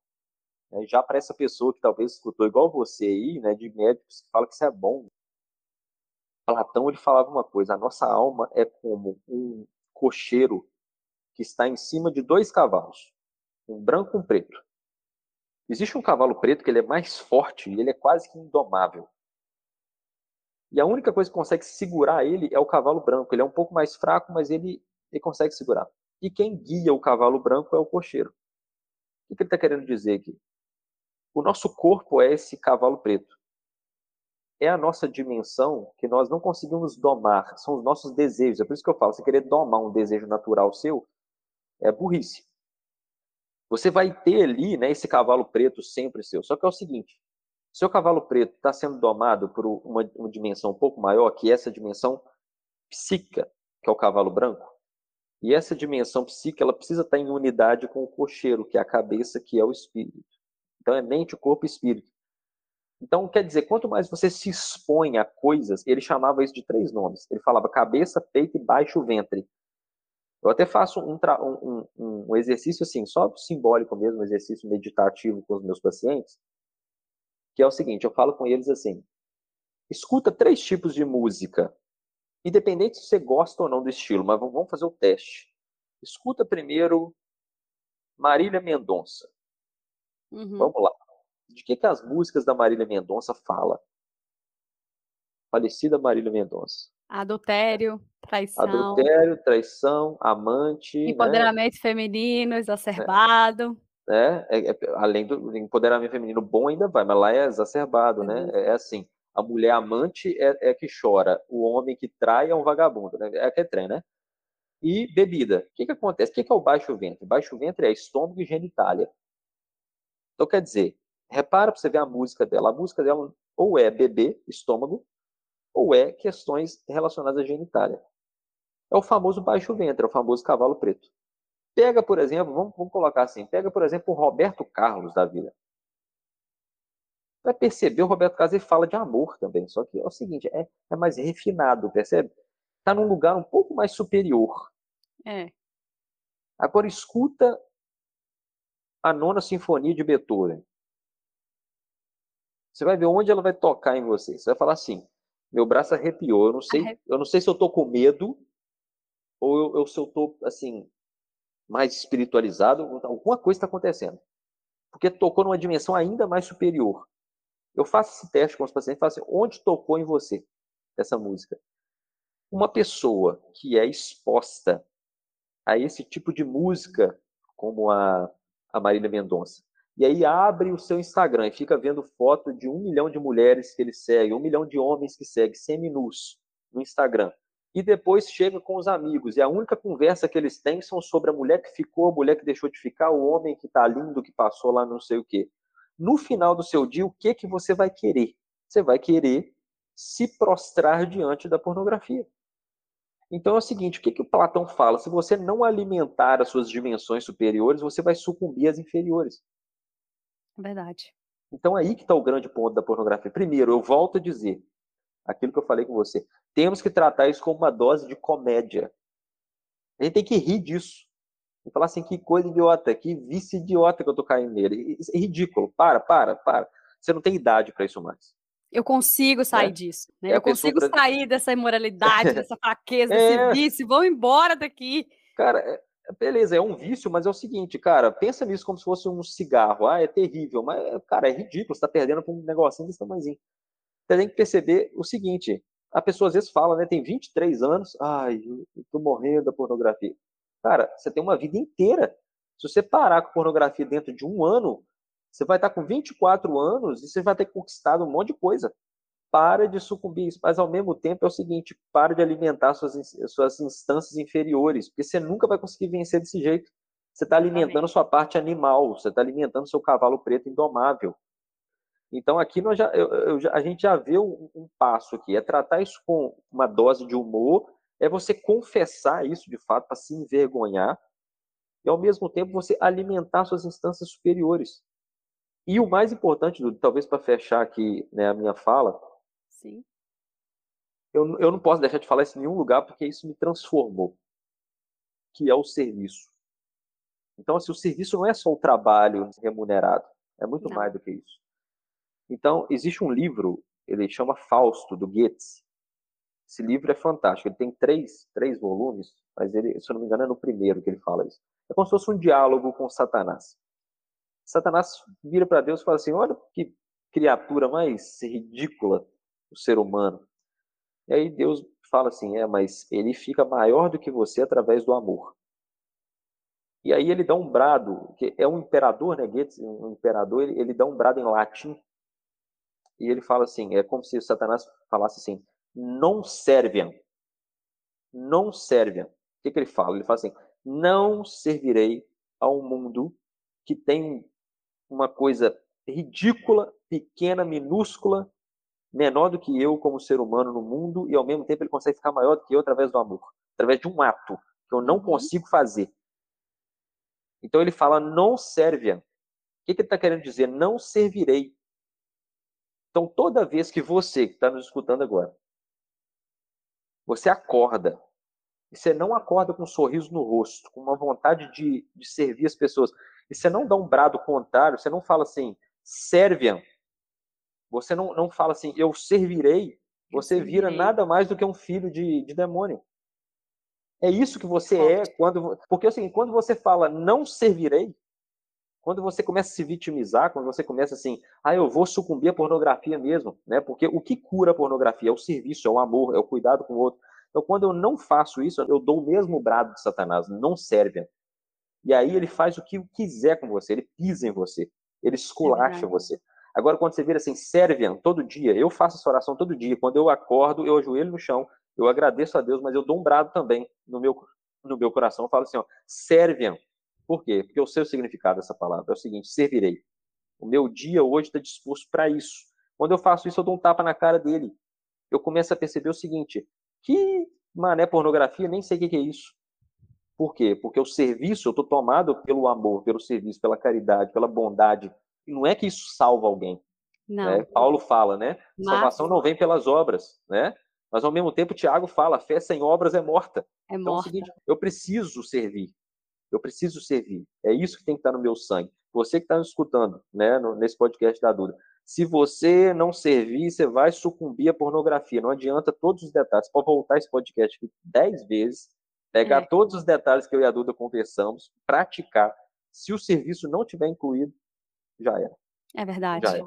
Né? Já para essa pessoa que talvez escutou igual você aí, né, de médicos que fala que isso é bom, Platão ele falava uma coisa: a nossa alma é como um cocheiro que está em cima de dois cavalos, um branco e um preto. Existe um cavalo preto que ele é mais forte e ele é quase que indomável. E a única coisa que consegue segurar ele é o cavalo branco. Ele é um pouco mais fraco, mas ele, ele consegue segurar. E quem guia o cavalo branco é o cocheiro. O que ele está querendo dizer aqui? O nosso corpo é esse cavalo preto é a nossa dimensão que nós não conseguimos domar, são os nossos desejos. É por isso que eu falo, você querer domar um desejo natural seu é burrice. Você vai ter ali, né, esse cavalo preto sempre seu. Só que é o seguinte, seu cavalo preto está sendo domado por uma, uma, dimensão um pouco maior, que é essa dimensão psíquica, que é o cavalo branco. E essa dimensão psíquica, ela precisa estar em unidade com o cocheiro, que é a cabeça, que é o espírito. Então é mente, corpo e espírito. Então, quer dizer, quanto mais você se expõe a coisas, ele chamava isso de três nomes. Ele falava cabeça, peito e baixo ventre. Eu até faço um, um, um, um exercício assim, só simbólico mesmo, um exercício meditativo com os meus pacientes, que é o seguinte, eu falo com eles assim, escuta três tipos de música, independente se você gosta ou não do estilo, mas vamos fazer o teste. Escuta primeiro Marília Mendonça. Uhum. Vamos lá. De que, que as músicas da Marília Mendonça falam? Falecida Marília Mendonça. Adultério, traição. Adultério, traição, amante. Né? Empoderamento né? feminino, exacerbado. É, é, é, além do empoderamento feminino bom ainda vai, mas lá é exacerbado, né? É, é assim, a mulher amante é, é, que chora, o homem que trai é um vagabundo, né? É que é trem, né? E bebida. O que, que acontece? O que, que é o baixo ventre? Baixo ventre é estômago e genitália. Então, quer dizer, repara para você ver a música dela. A música dela ou é bebê, estômago, ou é questões relacionadas à genitália. É o famoso baixo ventre, é o famoso cavalo preto. Pega, por exemplo, vamos, vamos colocar assim, pega, por exemplo, o Roberto Carlos da vida. Vai perceber, o Roberto Carlos ele fala de amor também, só que é o seguinte, é, é mais refinado, percebe? Está num lugar um pouco mais superior. É. Agora escuta a nona sinfonia de Beethoven. Você vai ver onde ela vai tocar em você. Você vai falar assim: meu braço arrepiou. Eu não sei, eu não sei se eu tô com medo ou eu, eu, se eu tô assim mais espiritualizado. Alguma coisa está acontecendo, porque tocou numa dimensão ainda mais superior. Eu faço esse teste com os pacientes, faço assim, onde tocou em você essa música. Uma pessoa que é exposta a esse tipo de música, como a, a Marília Mendonça, e aí abre o seu Instagram e fica vendo foto de um milhão de mulheres que ele segue, um milhão de homens que segue, semi-nus no Instagram. E depois chega com os amigos, e a única conversa que eles têm são sobre a mulher que ficou, a mulher que deixou de ficar, o homem que tá lindo, que passou lá não sei o quê. No final do seu dia, o que, que você vai querer? Você vai querer se prostrar diante da pornografia. Então é o seguinte, o que, que o Platão fala? Se você não alimentar as suas dimensões superiores, você vai sucumbir às inferiores. Verdade. Então aí que está o grande ponto da pornografia. Primeiro, eu volto a dizer aquilo que eu falei com você. Temos que tratar isso como uma dose de comédia. A gente tem que rir disso. E falar assim, que coisa idiota, que vício idiota que eu tô caindo nele. Isso é ridículo. Para, para, para. Você não tem idade para isso mais. Eu consigo sair é. disso. Né? É eu consigo pra... sair dessa imoralidade, *laughs* dessa fraqueza, é. desse vício. Vão embora daqui. Cara, é, beleza, é um vício, mas é o seguinte, cara, pensa nisso como se fosse um cigarro. Ah, é terrível, mas, cara, é ridículo, você tá perdendo pra um negocinho desse tamanhozinho. Você tem que perceber o seguinte, a pessoa às vezes fala, né, tem 23 anos, ai, eu tô morrendo da pornografia. Cara, você tem uma vida inteira. Se você parar com pornografia dentro de um ano, você vai estar com 24 anos e você vai ter conquistado um monte de coisa para de sucumbir isso, mas ao mesmo tempo é o seguinte, para de alimentar suas, suas instâncias inferiores, porque você nunca vai conseguir vencer desse jeito. Você está alimentando sua parte animal, você está alimentando seu cavalo preto indomável. Então aqui nós já, eu, eu, a gente já vê um, um, passo aqui, é tratar isso com uma dose de humor, é você confessar isso de fato para se envergonhar e ao mesmo tempo você alimentar suas instâncias superiores. E o mais importante, talvez para fechar aqui né, a minha fala, Sim. Eu, eu não posso deixar de falar isso em nenhum lugar porque isso me transformou, que é o serviço. Então, assim, o serviço não é só o trabalho remunerado, é muito não. mais do que isso. Então, existe um livro, ele chama Fausto, do Goethe. Esse livro é fantástico, ele tem três, três volumes, mas ele, se eu não me engano, é no primeiro que ele fala isso. É como se fosse um diálogo com Satanás. Satanás vira para Deus e fala assim: Olha que criatura mais ridícula o ser humano. E aí Deus fala assim: é, mas ele fica maior do que você através do amor. E aí ele dá um brado, que é um imperador, né, Goethe, um imperador, ele, ele dá um brado em latim. E ele fala assim, é como se Satanás falasse assim, não serviam. Não serviam. O que, que ele fala? Ele fala assim, não servirei a um mundo que tem uma coisa ridícula, pequena, minúscula, menor do que eu como ser humano no mundo e ao mesmo tempo ele consegue ficar maior do que eu através do amor, através de um ato que eu não uhum. consigo fazer. Então ele fala não serve. O que, que ele está querendo dizer? Não servirei. Então toda vez que você que está nos escutando agora, você acorda e você não acorda com um sorriso no rosto, com uma vontade de, de servir as pessoas, e você não dá um brado contrário, você não fala assim, serve Você não, não fala assim, eu servirei, você vira nada mais do que um filho de, de demônio. É isso que você é quando. Porque assim, quando você fala não servirei, quando você começa a se vitimizar, quando você começa assim, ah, eu vou sucumbir à pornografia mesmo, né? Porque o que cura a pornografia é o serviço, é o amor, é o cuidado com o outro. Então, quando eu não faço isso, eu dou o mesmo brado de Satanás, não serve. E aí ele faz o que quiser com você, ele pisa em você, ele esculacha é você. Agora, quando você vira assim, Serviam, todo dia, eu faço essa oração todo dia. Quando eu acordo, eu ajoelho no chão, eu agradeço a Deus, mas eu dou um brado também no meu, no meu coração. Eu falo assim, ó, Serviam. Por quê? Porque o significado dessa palavra. É o seguinte, servirei. O meu dia hoje está disposto para isso. Quando eu faço isso, eu dou um tapa na cara dele. Eu começo a perceber o seguinte, que mané pornografia, nem sei o que é isso. Por quê? Porque o serviço, eu estou tomado pelo amor, pelo serviço, pela caridade, pela bondade, não é que isso salva alguém. Não. Né? Paulo fala, né? Mas... Salvação não vem pelas obras, né? Mas ao mesmo tempo Tiago fala, a fé sem obras é morta. É então, morta. é o seguinte, eu preciso servir. Eu preciso servir. É isso que tem que estar no meu sangue. Você que está me escutando, né, nesse podcast da Duda. Se você não servir, você vai sucumbir à pornografia. Não adianta todos os detalhes. Você pode voltar esse podcast aqui dez vezes, pegar é. todos os detalhes que eu e a Duda conversamos, praticar. Se o serviço não tiver incluído, já era. É verdade. Era.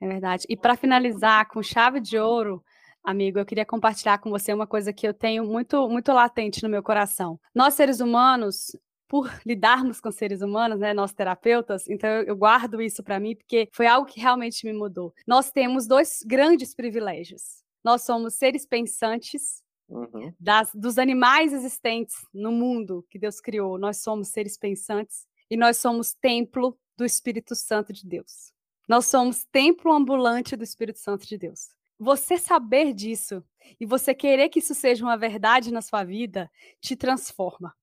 É verdade. E para finalizar com chave de ouro, amigo, eu queria compartilhar com você uma coisa que eu tenho muito, muito latente no meu coração. Nós, seres humanos, por lidarmos com seres humanos, né, nós terapeutas, então eu guardo isso para mim porque foi algo que realmente me mudou. Nós temos dois grandes privilégios. Nós somos seres pensantes, uhum. das, dos animais existentes no mundo que Deus criou, nós somos seres pensantes e nós somos templo do Espírito Santo de Deus. Nós somos templo ambulante do Espírito Santo de Deus. Você saber disso e você querer que isso seja uma verdade na sua vida te transforma.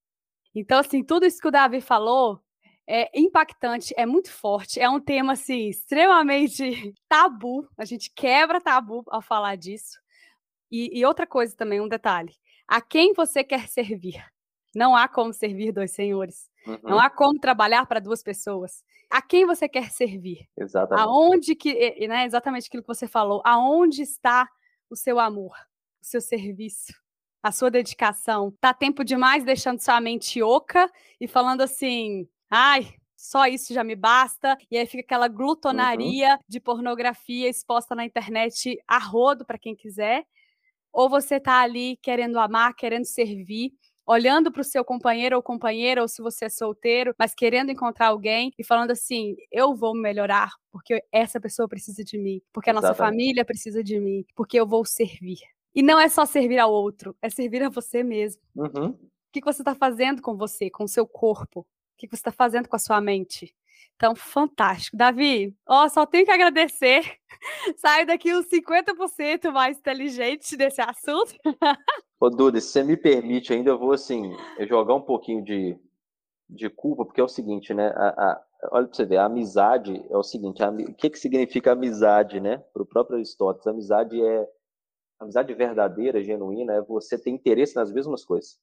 Então, assim, tudo isso que o Davi falou é impactante, é muito forte, é um tema assim extremamente *laughs* tabu. A gente quebra tabu ao falar disso. E, e outra coisa também, um detalhe: a quem você quer servir? Não há como servir dois senhores. Uhum. Não há como trabalhar para duas pessoas. A quem você quer servir? Exatamente. Aonde que, né, exatamente aquilo que você falou. Aonde está o seu amor, o seu serviço, a sua dedicação? Tá tempo demais deixando sua mente oca e falando assim: "Ai, só isso já me basta. E aí fica aquela glutonaria uhum. de pornografia exposta na internet a rodo para quem quiser. Ou você tá ali querendo amar, querendo servir olhando para o seu companheiro ou companheira, ou se você é solteiro, mas querendo encontrar alguém e falando assim: eu vou melhorar, porque essa pessoa precisa de mim, porque a nossa Exatamente. família precisa de mim, porque eu vou servir. E não é só servir ao outro, é servir a você mesmo. Uhum. O que você está fazendo com você, com o seu corpo? O que você está fazendo com a sua mente? Então, fantástico. Davi, ó, só tenho que agradecer. *laughs* Saio daqui uns 50% mais inteligente desse assunto. Ô, Duda, se você me permite ainda, eu vou, assim, jogar um pouquinho de, de culpa, porque é o seguinte, né? A, a, olha para você ver, a amizade é o seguinte, a, o que, que significa amizade, né? Para o próprio Aristóteles, amizade é amizade verdadeira, genuína, é você ter interesse nas mesmas coisas.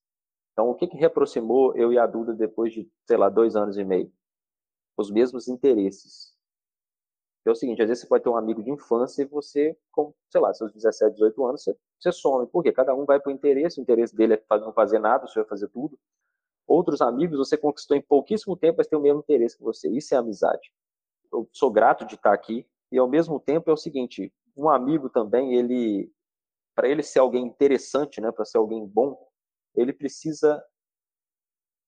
Então, o que, que reaproximou eu e a Duda depois de, sei lá, dois anos e meio? Os mesmos interesses é o seguinte, às vezes você pode ter um amigo de infância e você, com, sei lá, seus 17, 18 anos, você, você some. Por quê? Cada um vai para o interesse, o interesse dele é não fazer nada, o senhor vai fazer tudo. Outros amigos você conquistou em pouquíssimo tempo, mas tem o mesmo interesse que você. Isso é amizade. Eu sou grato de estar aqui e, ao mesmo tempo, é o seguinte, um amigo também, ele, para ele ser alguém interessante, né, para ser alguém bom, ele precisa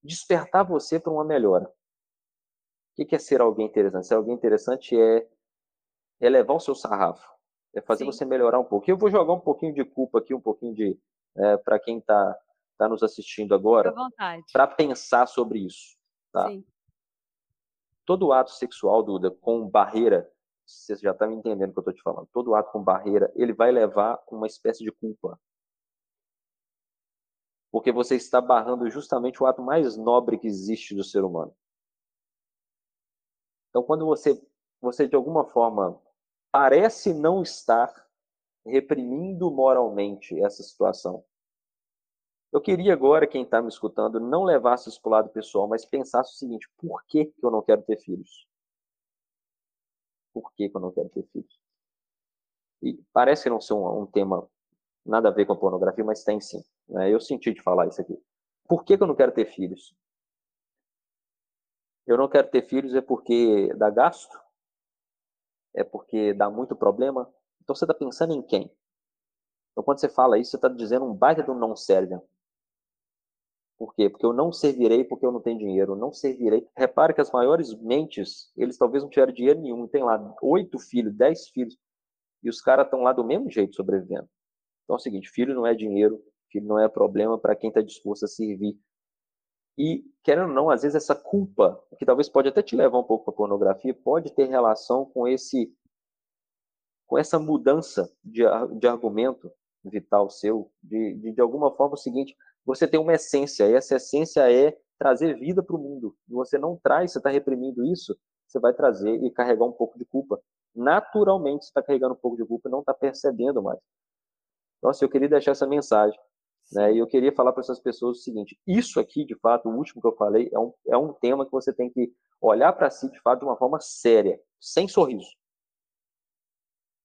despertar você para uma melhora. O que é ser alguém interessante? Ser alguém interessante é elevar o seu sarrafo, é fazer Sim. você melhorar um pouco. Eu vou jogar um pouquinho de culpa aqui, um pouquinho de é, para quem está tá nos assistindo agora, para pensar sobre isso. Tá? Sim. Todo ato sexual, Duda, com barreira, você já está me entendendo o que eu estou te falando. Todo ato com barreira, ele vai levar uma espécie de culpa. Porque você está barrando justamente o ato mais nobre que existe do ser humano. Então, quando você, você de alguma forma parece não estar reprimindo moralmente essa situação. Eu queria agora, quem está me escutando, não levasse isso para o lado pessoal, mas pensasse o seguinte: por que, que eu não quero ter filhos? Por que, que eu não quero ter filhos? e parece não ser um, um, tema nada a ver com a pornografia, mas tem sim. Né? Eu senti de falar isso aqui. Por que, que eu não quero ter filhos? Eu não quero ter filhos é porque dá gasto? É porque dá muito problema? Então você está pensando em quem? Então quando você fala isso, você está dizendo um baita do não serve. Por quê? Porque eu não servirei porque eu não tenho dinheiro, não servirei. Repare que as maiores mentes, eles talvez não tiveram dinheiro nenhum, tem lá oito filhos, dez filhos, e os caras estão lá do mesmo jeito sobrevivendo. Então é o seguinte, filho não é dinheiro, filho não é problema para quem está disposto a servir. E, querendo ou não, às vezes essa culpa, que talvez pode até te levar um pouco para pornografia, pode ter relação com esse com essa mudança de, de argumento vital seu, de, de, de alguma forma o seguinte, você tem uma essência, e essa essência é trazer vida para o mundo. E você não traz, você está reprimindo isso, você vai trazer e carregar um pouco de culpa. Naturalmente, você está carregando um pouco de culpa e não está percebendo mais. Então, assim, eu queria deixar essa mensagem. Né? E eu queria falar para essas pessoas o seguinte: isso aqui, de fato, o último que eu falei, é um, é um tema que você tem que olhar para si, de fato, de uma forma séria, sem sorriso.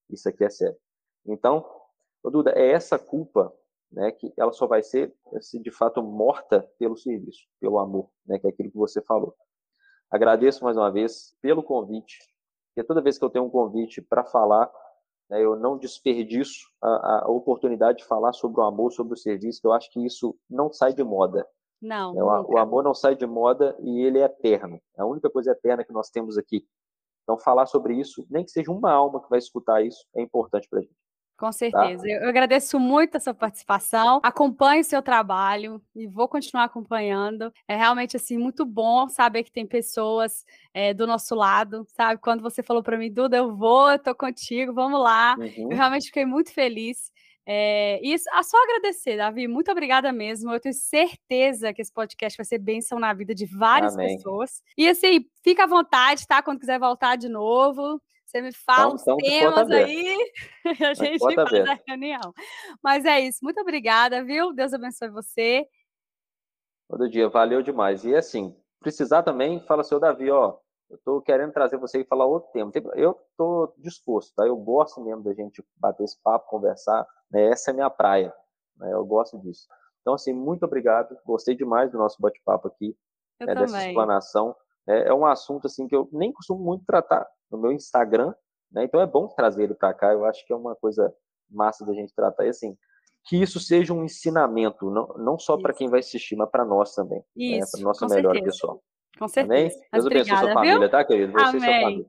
Isso aqui é sério. Então, Duda, é essa culpa né, que ela só vai ser, de fato, morta pelo serviço, pelo amor, né, que é aquilo que você falou. Agradeço mais uma vez pelo convite, porque toda vez que eu tenho um convite para falar, né, eu não desperdiço a, a, oportunidade de falar sobre o amor, sobre o serviço, que eu acho que isso não sai de moda. Não. Né, o, o amor não sai de moda e ele é eterno. É a única coisa eterna que nós temos aqui. Então, falar sobre isso, nem que seja uma alma que vai escutar isso, é importante para a gente. Com tá? certeza. Tá? Eu agradeço muito a sua participação. Acompanhe o seu trabalho e vou continuar acompanhando. É realmente assim muito bom saber que tem pessoas é, do nosso lado, sabe? Quando você falou para mim, Duda, eu vou, eu tô contigo, vamos lá. Uhum. Eu realmente fiquei muito feliz. É, e a só agradecer, Davi, muito obrigada mesmo. Eu tenho certeza que esse podcast vai ser bênção na vida de várias Amém. pessoas. E assim, fica à vontade, tá? Quando quiser voltar de novo, você me fala então, os então, temas aí, *laughs* a gente faz a reunião. Mas é isso, muito obrigada, viu? Deus abençoe você. Todo dia, valeu demais. E assim, precisar também, fala, seu Davi, ó, eu tô querendo trazer você e falar outro tema. Eu tô disposto, tá? Eu gosto mesmo da gente bater esse papo, conversar, né? Essa é a minha praia, né? Eu gosto disso. Então, assim, muito obrigado. Gostei demais do nosso bate-papo aqui, eu é, dessa explanação. É, é um assunto, assim, que eu nem costumo muito tratar, no meu Instagram, né? Então é bom trazer ele para cá. Eu acho que é uma coisa massa da gente tratar. E assim, que isso seja um ensinamento, não, não só para quem vai assistir, mas para nós também. Né? Para nossa melhor pessoal. Com certeza. Amém? Deus abençoe sua família, viu? tá, querido? Você Amém.